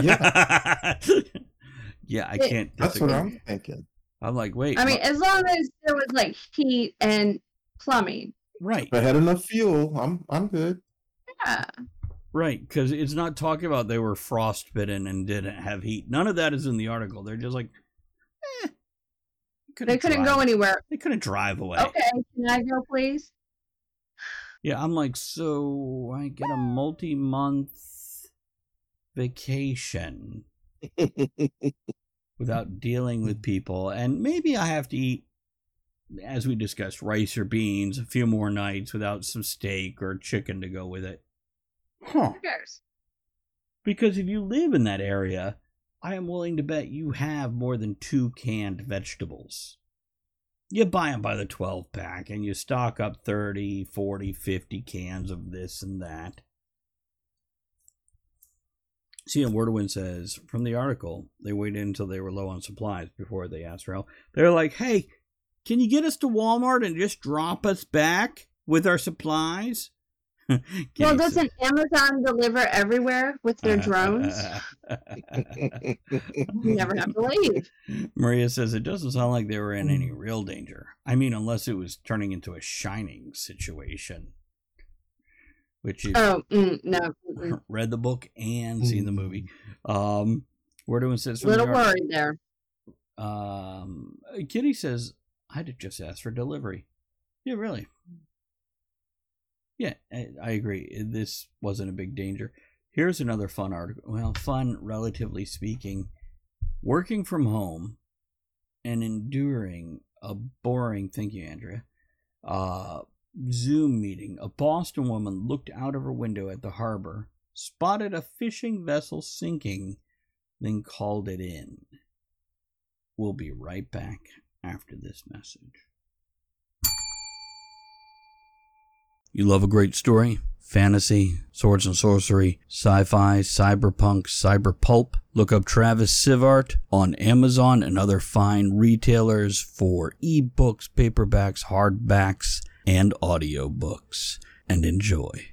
Yeah. yeah, I It- can't. that's what disagree. I'm thinking. I'm like, wait. I mean, my- as long as there was like heat and plumbing. right, If I had enough fuel, I'm I'm good. Yeah. right, because it's not talking about they were frostbitten and didn't have heat. None of that is in the article. They're just like, eh, They couldn't go anywhere. They couldn't drive away. Okay, can I go please? Yeah, I'm like, so I get a multi-month vacation without dealing with people, and maybe I have to eat, as we discussed, rice or beans a few more nights without some steak or chicken to go with it. Huh. Who cares? Because if you live in that area, I am willing to bet you have more than two canned vegetables. You buy them by the 12 pack and you stock up 30, 40, 50 cans of this and that. See, and Wordwin says from the article, they waited until they were low on supplies before they asked for help. They're like, hey, can you get us to Walmart and just drop us back with our supplies? Well, doesn't Amazon deliver everywhere with their drones? You never have to leave. Maria says it doesn't sound like they were in Mm. any real danger. I mean, unless it was turning into a shining situation, which is Oh, mm, no. read the book and seen the movie. Um, Wordwin says from Little the worried there. Um, Kitty says I'd just ask for delivery. Yeah, really. Yeah, I, I agree. This wasn't a big danger. Here's another fun article. Well, fun, relatively speaking. Working from home and enduring a boring, thank you, Andrea, uh, Zoom meeting. A Boston woman looked out of her window at the harbor, spotted a fishing vessel sinking, then called it in. We'll be right back after this message. You love a great story? Fantasy, swords and sorcery, sci fi, cyberpunk, cyberpulp? Look up Travis Sivart on Amazon and other fine retailers for ebooks, paperbacks, hardbacks, and audiobooks. And enjoy.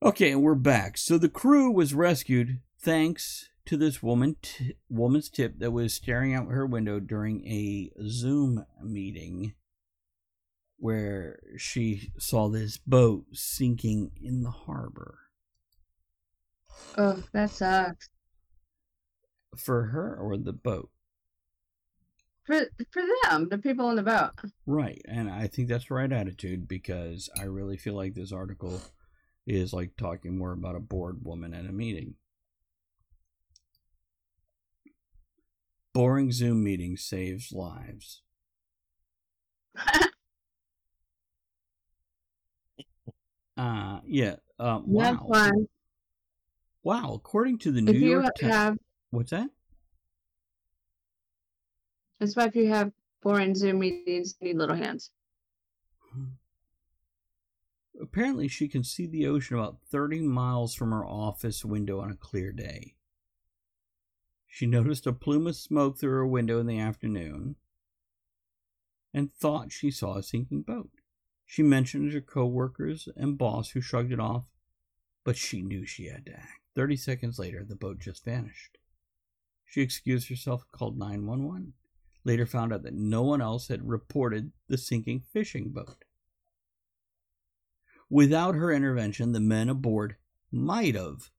Okay, we're back. So the crew was rescued thanks to this woman t- woman's tip that was staring out her window during a Zoom meeting where she saw this boat sinking in the harbor. Oh, that sucks. For her or the boat? For for them, the people on the boat. Right, and I think that's the right attitude because I really feel like this article is like talking more about a bored woman at a meeting. Boring Zoom meeting saves lives. Uh yeah. Um, That's wow. Wow. According to the New If you York Times, have, what's that? That's why if you have boring Zoom meetings, you need little hands. Hmm. apparently she can see the ocean about 30 miles from her office window on a clear day. She noticed a plume of smoke through her window in the afternoon and thought she saw a sinking boat. She mentioned it to her coworkers and boss who shrugged it off, but she knew she had to act. 30 seconds later, the boat just vanished. She excused herself and called 911. Later found out that no one else had reported the sinking fishing boat. Without her intervention, the men aboard might have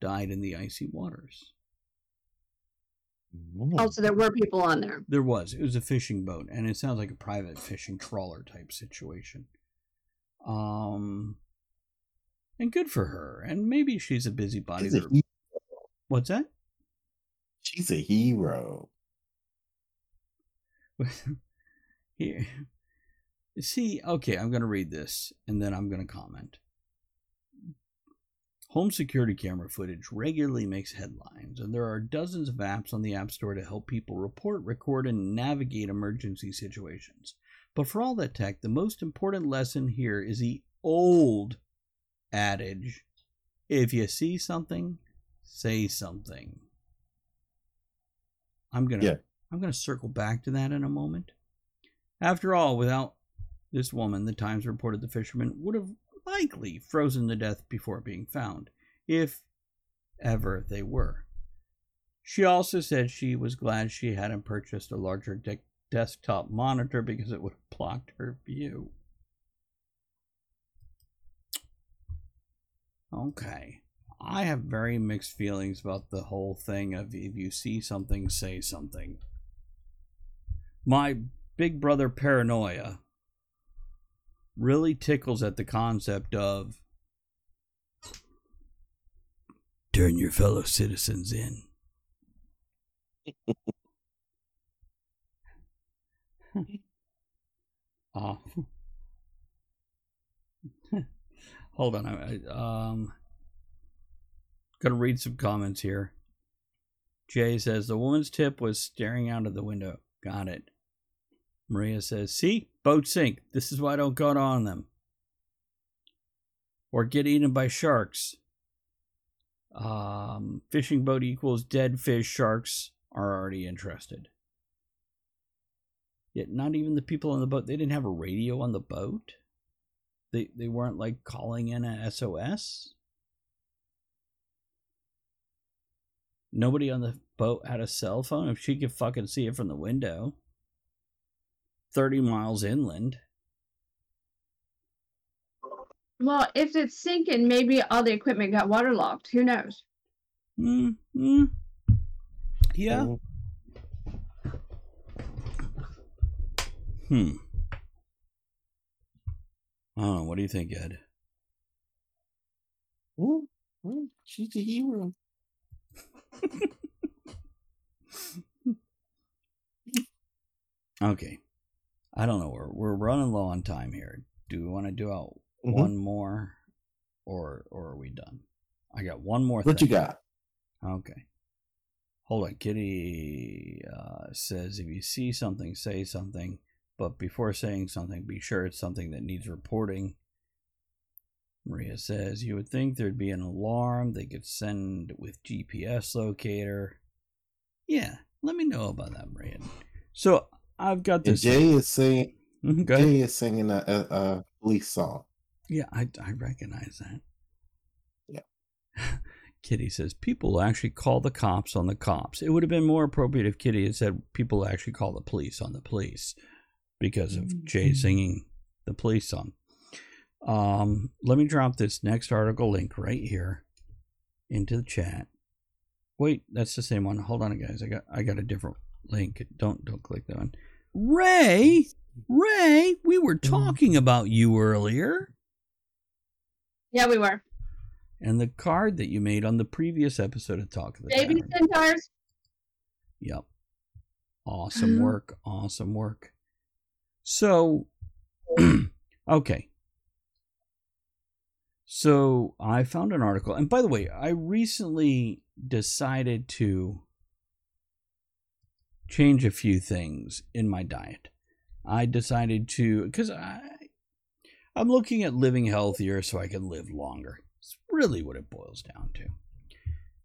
died in the icy waters. Oh, so there were people on there. There was. It was a fishing boat, and it sounds like a private fishing trawler type situation. Um, and good for her. And maybe she's a busybody. She's a, but- What's that? she's a hero. Here. See, okay, I'm going to read this and then I'm going to comment. Home security camera footage regularly makes headlines, and there are dozens of apps on the App Store to help people report, record, and navigate emergency situations. But for all that tech, the most important lesson here is the old adage if you see something, say something. I'm gonna Yeah. I'm gonna circle back to that in a moment. After all, without this woman, the Times reported the fisherman would have likely frozen to death before being found, if ever they were. She also said she was glad she hadn't purchased a larger de- desktop monitor because it would have blocked her view. Okay. I have very mixed feelings about the whole thing of if you see something, say something. My big brother paranoia really tickles at the concept of turn your fellow citizens in. Ah. Hold on. I, I, um, gonna read some comments here. Jay says the woman's tip was staring out of the window. Got it. Maria says, "See, boats sink. This is why I don't go on them, or get eaten by sharks." Um, fishing boat equals dead fish. Sharks are already interested. Yet not even the people on the boat. They didn't have a radio on the boat. They they weren't like calling in a SOS. Nobody on the boat had a cell phone. If she could fucking see it from the window, thirty miles inland. Well, if it's sinking, maybe all the equipment got waterlogged. Who knows? Mm, mm. Yeah. Oh, Hmm. I don't know. What do you think, Ed? ooh, ooh, she's a hero. Okay. I don't know. We're we're running low on time here. Do we want to do out Mhm. one more, or or are we done? I got one more. What thing. you got? Okay. Hold on. Kitty uh, says if you see something, say something. But before saying something, be sure it's something that needs reporting. Maria says you would think there'd be an alarm they could send with GPS locator. Yeah, let me know about that, Maria. So I've got And. Jay is saying Mhm, go. Jay is singing a, a, a police song. Yeah, I, I recognize that. Yeah. Kitty says people actually call the cops on the cops. It would have been more appropriate if Kitty had said people actually call the police on the police because of Jay singing the police song. Um, let me drop this next article link right here into the chat. Wait, that's the same one. Hold on, guys. I got I got a different link. Don't don't click that one. Ray, hmm. Ray, we were hmm. talking about you earlier. Yeah, we were. and the card that you made on the previous episode of Talk of the Baby Tavern. centaurs. Yep. Awesome hmm. work. Awesome work. So, okay. So I found an article, and by the way, I recently decided to change a few things in my diet. I decided to because I I'm looking at living healthier so I can live longer. It's really what it boils down to.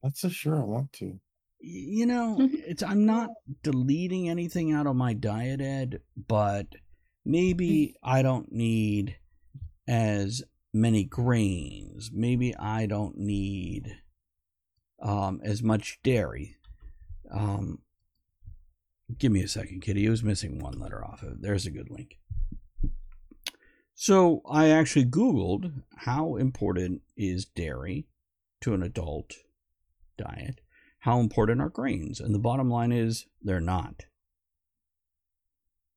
That's so sure I want to. You know, Mhm. it's I'm not deleting anything out of my diet, Ed, but maybe I don't need as many grains. Maybe I don't need um, as much dairy. Um, give me a second, Kitty. It was missing one letter off of it. There's a good link. So I actually Googled how important is dairy to an adult diet. How important are grains? And the bottom line is they're not.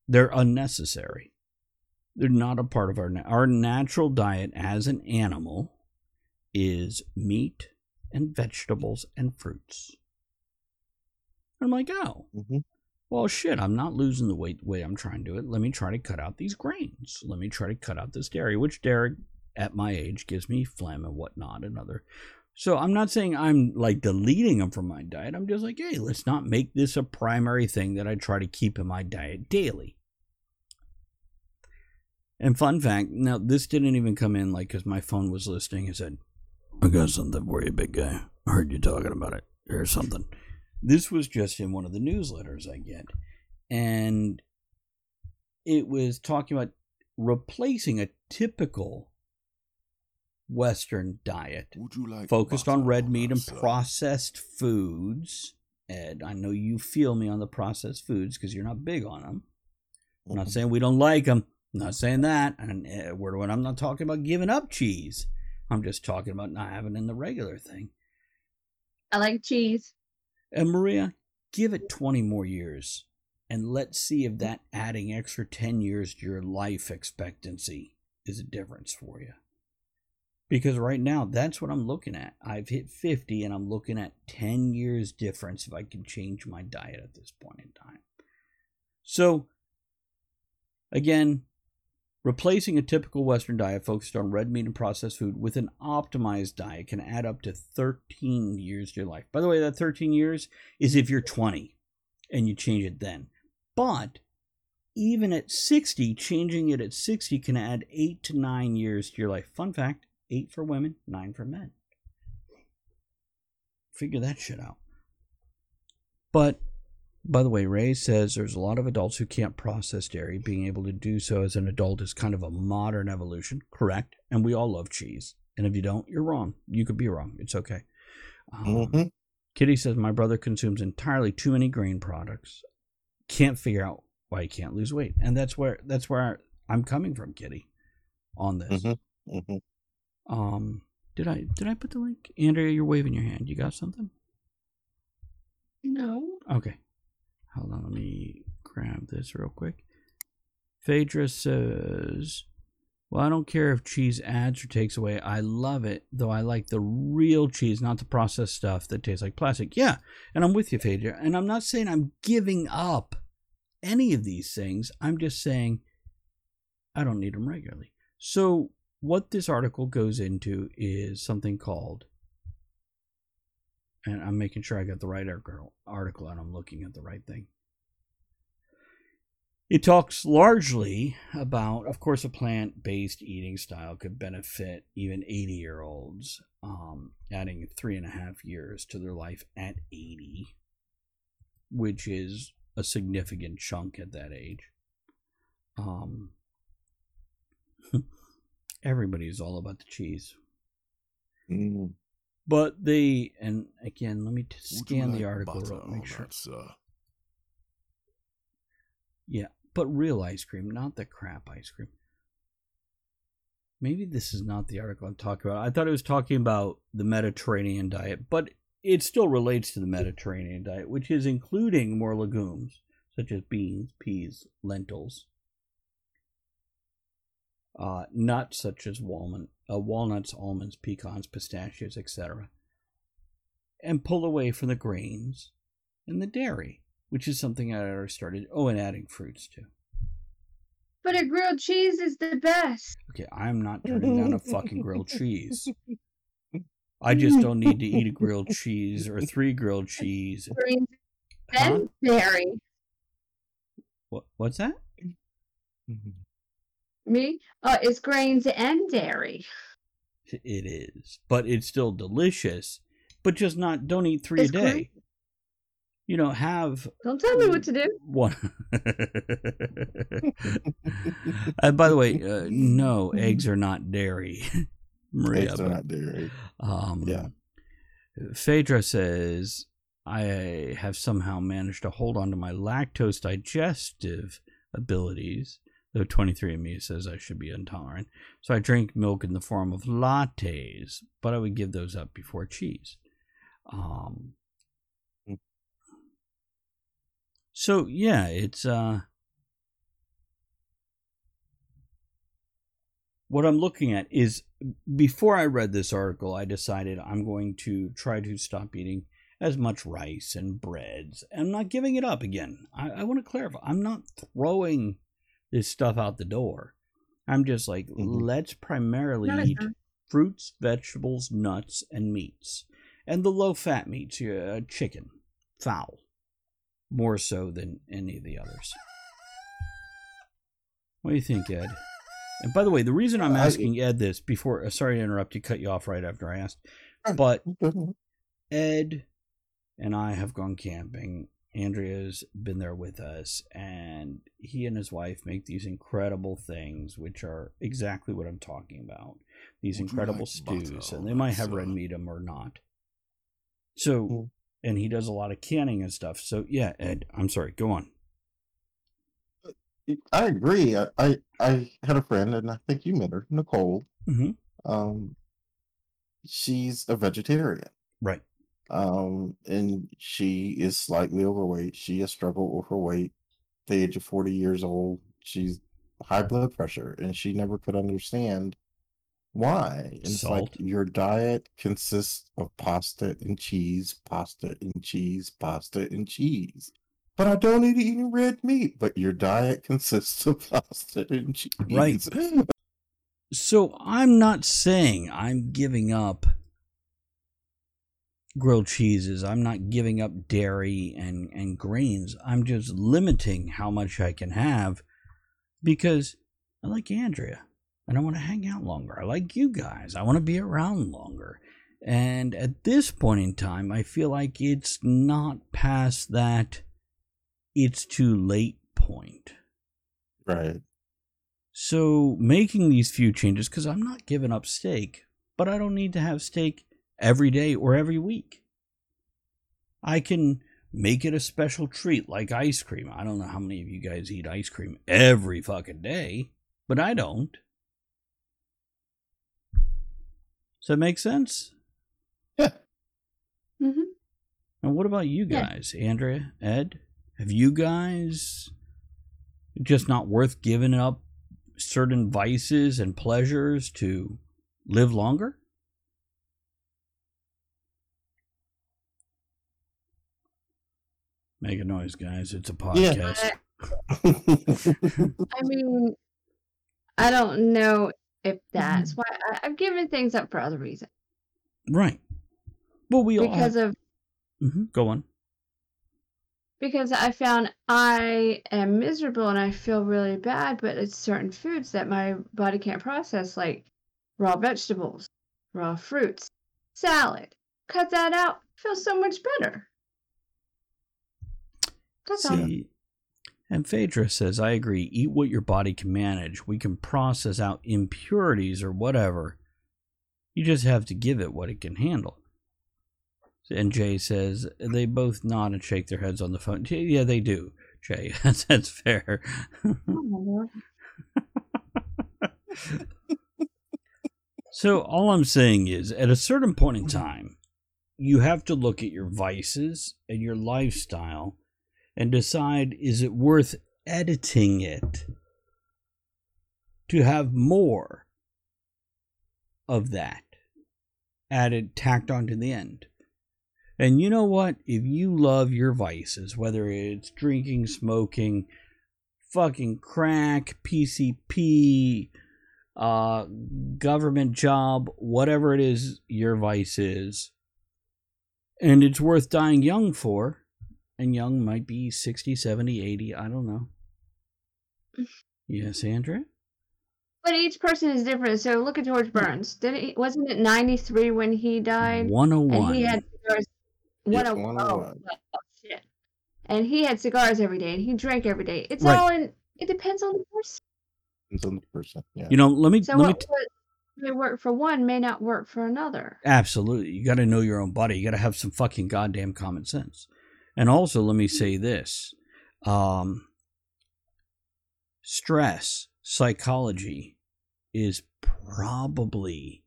They're unnecessary. They're not a part of our na- our natural diet as an animal is meat and vegetables and fruits. I'm like, oh, hmm well, shit, I'm not losing the weight the way I'm trying to do it. Let me try to cut out these grains. Let me try to cut out this dairy, which dairy at my age gives me phlegm and whatnot and other. So I'm not saying I'm like deleting them from my diet. I'm just like, hey, let's not make this a primary thing that I try to keep in my diet daily. And fun fact, now this didn't even come in like because my phone was listening. It said, I got something for you, big guy. I heard you talking about it. Here's something. This was just in one of the newsletters I get. And it was talking about replacing a typical Western diet Would you like focused on red meat and processed foods. Ed, I know you feel me on the processed foods because you're not big on them. I'm not saying we don't like them. I'm not saying that. And uh, we're, when I'm not talking about giving up cheese, I'm just talking about not having it in the regular thing. I like cheese. And Maria, give it 20 more years and let's see if that adding extra 10 years to your life expectancy is a difference for you. Because right now, that's what I'm looking at. I've hit 50 and I'm looking at 10 years difference if I can change my diet at this point in time. So, again, replacing a typical Western diet focused on red meat and processed food with an optimized diet can add up to 13 years to your life. By the way, that 13 years is if you're 20 and you change it then. But even at 60, changing it at 60 can add 8 to 9 years to your life. Fun fact 8 for women, 9 for men. Figure that shit out. But by the way, Ray says there's a lot of adults who can't process dairy. Being able to do so as an adult is kind of a modern evolution. Correct. And we all love cheese. And if you don't, you're wrong. You could be wrong. It's okay. Um, Mhm. Kitty says my brother consumes entirely too many grain products. Can't figure out why he can't lose weight, and that's where that's where I'm coming from, Kitty, on this. Mhm. Mhm. Um, did I did I put the link? Andrea, you're waving your hand. You got something? No. Okay. Hold on, let me grab this real quick. Phaedra says, Well, I don't care if cheese adds or takes away. I love it, though I like the real cheese, not the processed stuff that tastes like plastic. Yeah, and I'm with you, Phaedra. And I'm not saying I'm giving up any of these things. I'm just saying I don't need them regularly. So, what this article goes into is something called and I'm making sure I got the right article, article and I'm looking at the right thing. It talks largely about, of course, a plant based eating style could benefit even 80 year olds, um, adding three and a half years to their life at 80, which is a significant chunk at that age. Um, everybody's all about the cheese. Mm. But they, and again, let me t- scan the article real, make sure. sir? Yeah, but real ice cream, not the crap ice cream. Maybe this is not the article I'm talking about. I thought it was talking about the Mediterranean diet, but it still relates to the Mediterranean diet, which is including more legumes such as beans, peas, lentils, uh, nuts such as walnut, uh, walnuts, almonds, pecans, pistachios, etc., and pull away from the grains and the dairy, which is something I already started. Oh, and adding fruits too. But a grilled cheese is the best. Okay, I'm not turning down a fucking grilled cheese. I just don't need to eat a grilled cheese or three grilled cheese. Greens Huh? and dairy. What, what's that? Me? Uh, it's grains and dairy. It is, but it's still delicious. But just not. Don't eat three It's a day. great. You know, have Don't tell me what to do. one. and by the way, uh, no, eggs are not dairy. Maria, Eggs are but- not dairy. Um, Yeah. Phaedra says, I have somehow managed to hold on to my lactose digestive abilities, though 23andMe says I should be intolerant. So I drink milk in the form of lattes, but I would give those up before cheese. Um, Mm. so yeah, it's uh what I'm looking at is before I read this article, I decided I'm going to try to stop eating as much rice and breads. I'm not giving it up again. I, I want to clarify. I'm not throwing this stuff out the door. I'm just like, Mhm. let's primarily No, eat it's fruits, vegetables, nuts, and meats. And the low fat meats, uh, chicken, fowl, more so than any of the others. What do you think, Ed? And by the way, the reason I'm asking Ed this before, uh, sorry to interrupt you, cut you off right after I asked, Oh. but Ed and I have gone camping. Andrea's been there with us, and he and his wife make these incredible things, which are exactly what I'm talking about. These Would incredible like stews, butter and they might that, have red sir? meat 'em or not. So, Mm. and he does a lot of canning and stuff. So, yeah, Ed, I'm sorry. Go on. I agree. I, I I had a friend, and I think you met her, Nicole. hmm Um, she's a vegetarian. Right. Um, and she is slightly overweight. She has struggled with her weight. The age of 40 years old, she's high blood pressure, and she never could understand why. And it's like Salt. your diet consists of pasta and cheese, pasta and cheese, pasta and cheese. But I don't eat any red meat. But your diet consists of pasta and cheese. Right. So I'm not saying I'm giving up grilled cheeses. I'm not giving up dairy and, and grains. I'm just limiting how much I can have because I like Andrea and I want to hang out longer. I like you guys. I want to be around longer. And at this point in time, I feel like it's not past that it's too late point. Right. So making these few changes because I'm not giving up steak, but I don't need to have steak every day or every week. I can make it a special treat like ice cream. I don't know how many of you guys eat ice cream every fucking day, but I don't. Does that make sense? Yeah. Mm-hmm. And what about you Yeah. guys, Andrea, Ed? Have you guys just not worth giving up certain vices and pleasures to live longer? Make a noise, guys. It's a Yeah. podcast. I mean, I don't know if Mm-hmm. that's why I, I've given things up for other reasons. Right. Well, we all Because have... of Mhm, Go on. because I found I am miserable and I feel really bad, but it's certain foods that my body can't process, like raw vegetables, raw fruits, salad. Cut that out, feel so much better. See, and Phaedra says, I agree. Eat what your body can manage. We can process out impurities or whatever. You just have to give it what it can handle. And Jay says, they both nod and shake their heads on the phone. Yeah, they do, Jay. That's, that's fair. So all I'm saying is, at a certain point in time, you have to look at your vices and your lifestyle and decide is it worth editing it to have more of that added tacked onto the end. And you know what? If you love your vices, whether it's drinking, smoking, fucking crack, PCP, uh, government job, whatever it is your vice is, and it's worth dying young for, and young might be 60, 70, 80, I don't know. Yes, Andrea? But each person is different. So look at George Burns. Did it? Wasn't it ninety three when he died? 101. And he had oh cigars. Yeah, 101. oh, shit! And he had cigars every day, and he drank every day. It's Right. all in. It depends on the person. Depends on the person. Yeah. You know, let me So let me what, what may work for one may not work for another. Absolutely. You got to know your own body. You got to have some fucking goddamn common sense. And also, let me say this um, stress, psychology is probably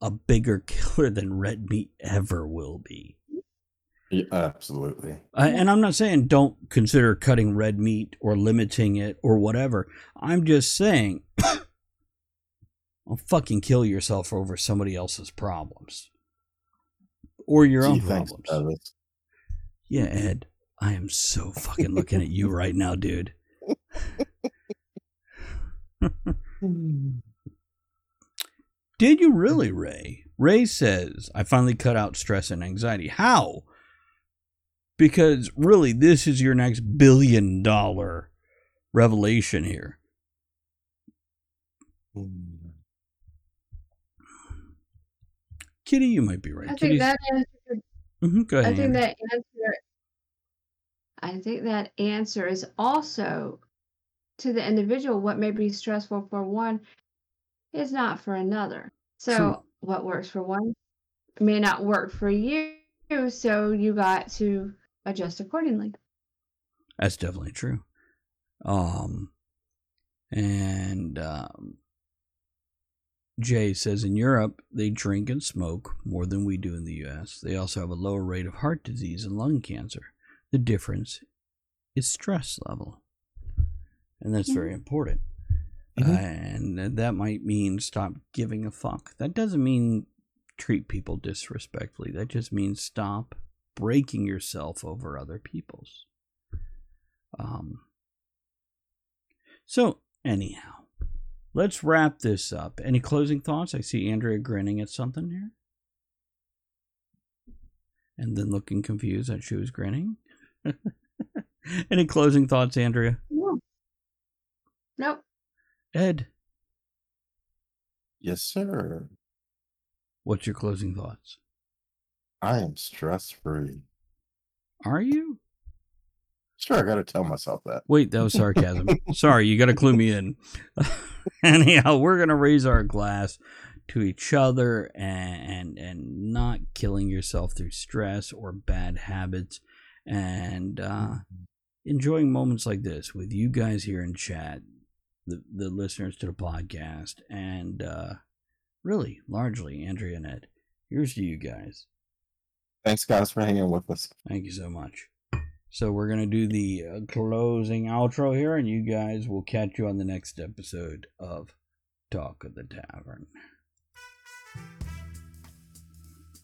a bigger killer than red meat ever will be. Yeah, absolutely. And I'm not saying don't consider cutting red meat or limiting it or whatever. I'm just saying, don't fucking kill yourself over somebody else's problems or your own Gee, thanks, problems. Travis. Yeah, Ed, I am so fucking looking at you right now, dude. Did you really, Ray? Ray says, I finally cut out stress and anxiety. How? Because really, this is your next billion dollar revelation here. Hmm. Kitty, you might be right. I think Kitty's- that answer. Mhm, go I ahead. think that answer. I think that answer is also to the individual. What may be stressful for one is not for another. So True. what works for one may not work for you. So you got to adjust accordingly. That's definitely true. Um, and um, Jay says in Europe they drink and smoke more than we do in the U.S. They also have a lower rate of heart disease and lung cancer. The difference is stress level, and that's very important. Mhm. Uh, and that might mean stop giving a fuck. That doesn't mean treat people disrespectfully. That just means stop breaking yourself over other people's. Um, so, anyhow, let's wrap this up. Any closing thoughts? I see Andrea grinning at something here. And then looking confused that she was grinning. Any closing thoughts, Andrea? No. Nope. Ed, Yes, sir. what's your closing thoughts? I am stress free. Are you? Sure, I got to tell myself that. Wait, that was sarcasm. Sorry, you got to clue me in. Anyhow, we're gonna raise our glass to each other and, and and not killing yourself through stress or bad habits, and uh, enjoying moments like this with you guys here in chat, the the listeners to the podcast, and uh, really largely Andrea and Ed. Here's to you guys. Thanks, guys, for hanging with us. Thank you so much. So we're gonna do the uh, closing outro here, and you guys will catch you on the next episode of Talk of the Tavern.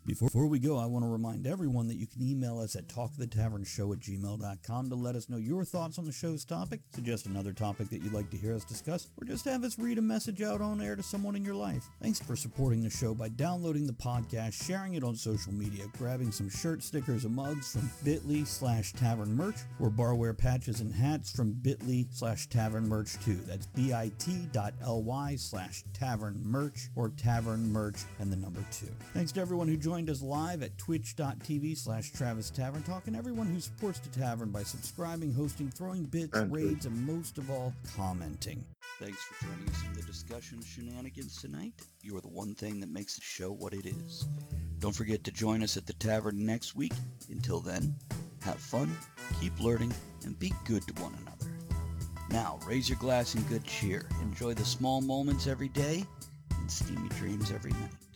Before we go, I want to remind everyone that you can email us at talkofthetavernshow at gmail.com to let us know your thoughts on the show's topic, suggest another topic that you'd like to hear us discuss, or just have us read a message out on air to someone in your life. Thanks for supporting the show by downloading the podcast, sharing it on social media, grabbing some shirt stickers and mugs from bit.ly slash tavern merch, or barware patches and hats from bit.ly slash tavern merch too. That's bit.ly slash tavern merch or tavern merch and the number two. Thanks to everyone who joined us live at twitch.tv slash Travis Tavern Talk and everyone who supports the tavern by subscribing, hosting, throwing bits, And raids, and most of all, commenting. Thanks for joining us in the discussion shenanigans tonight. You are the one thing that makes the show what it is. Don't forget to join us at the tavern next week. Until then, have fun, keep learning, and be good to one another. Now, raise your glass in good cheer. Enjoy the small moments every day and steamy dreams every night.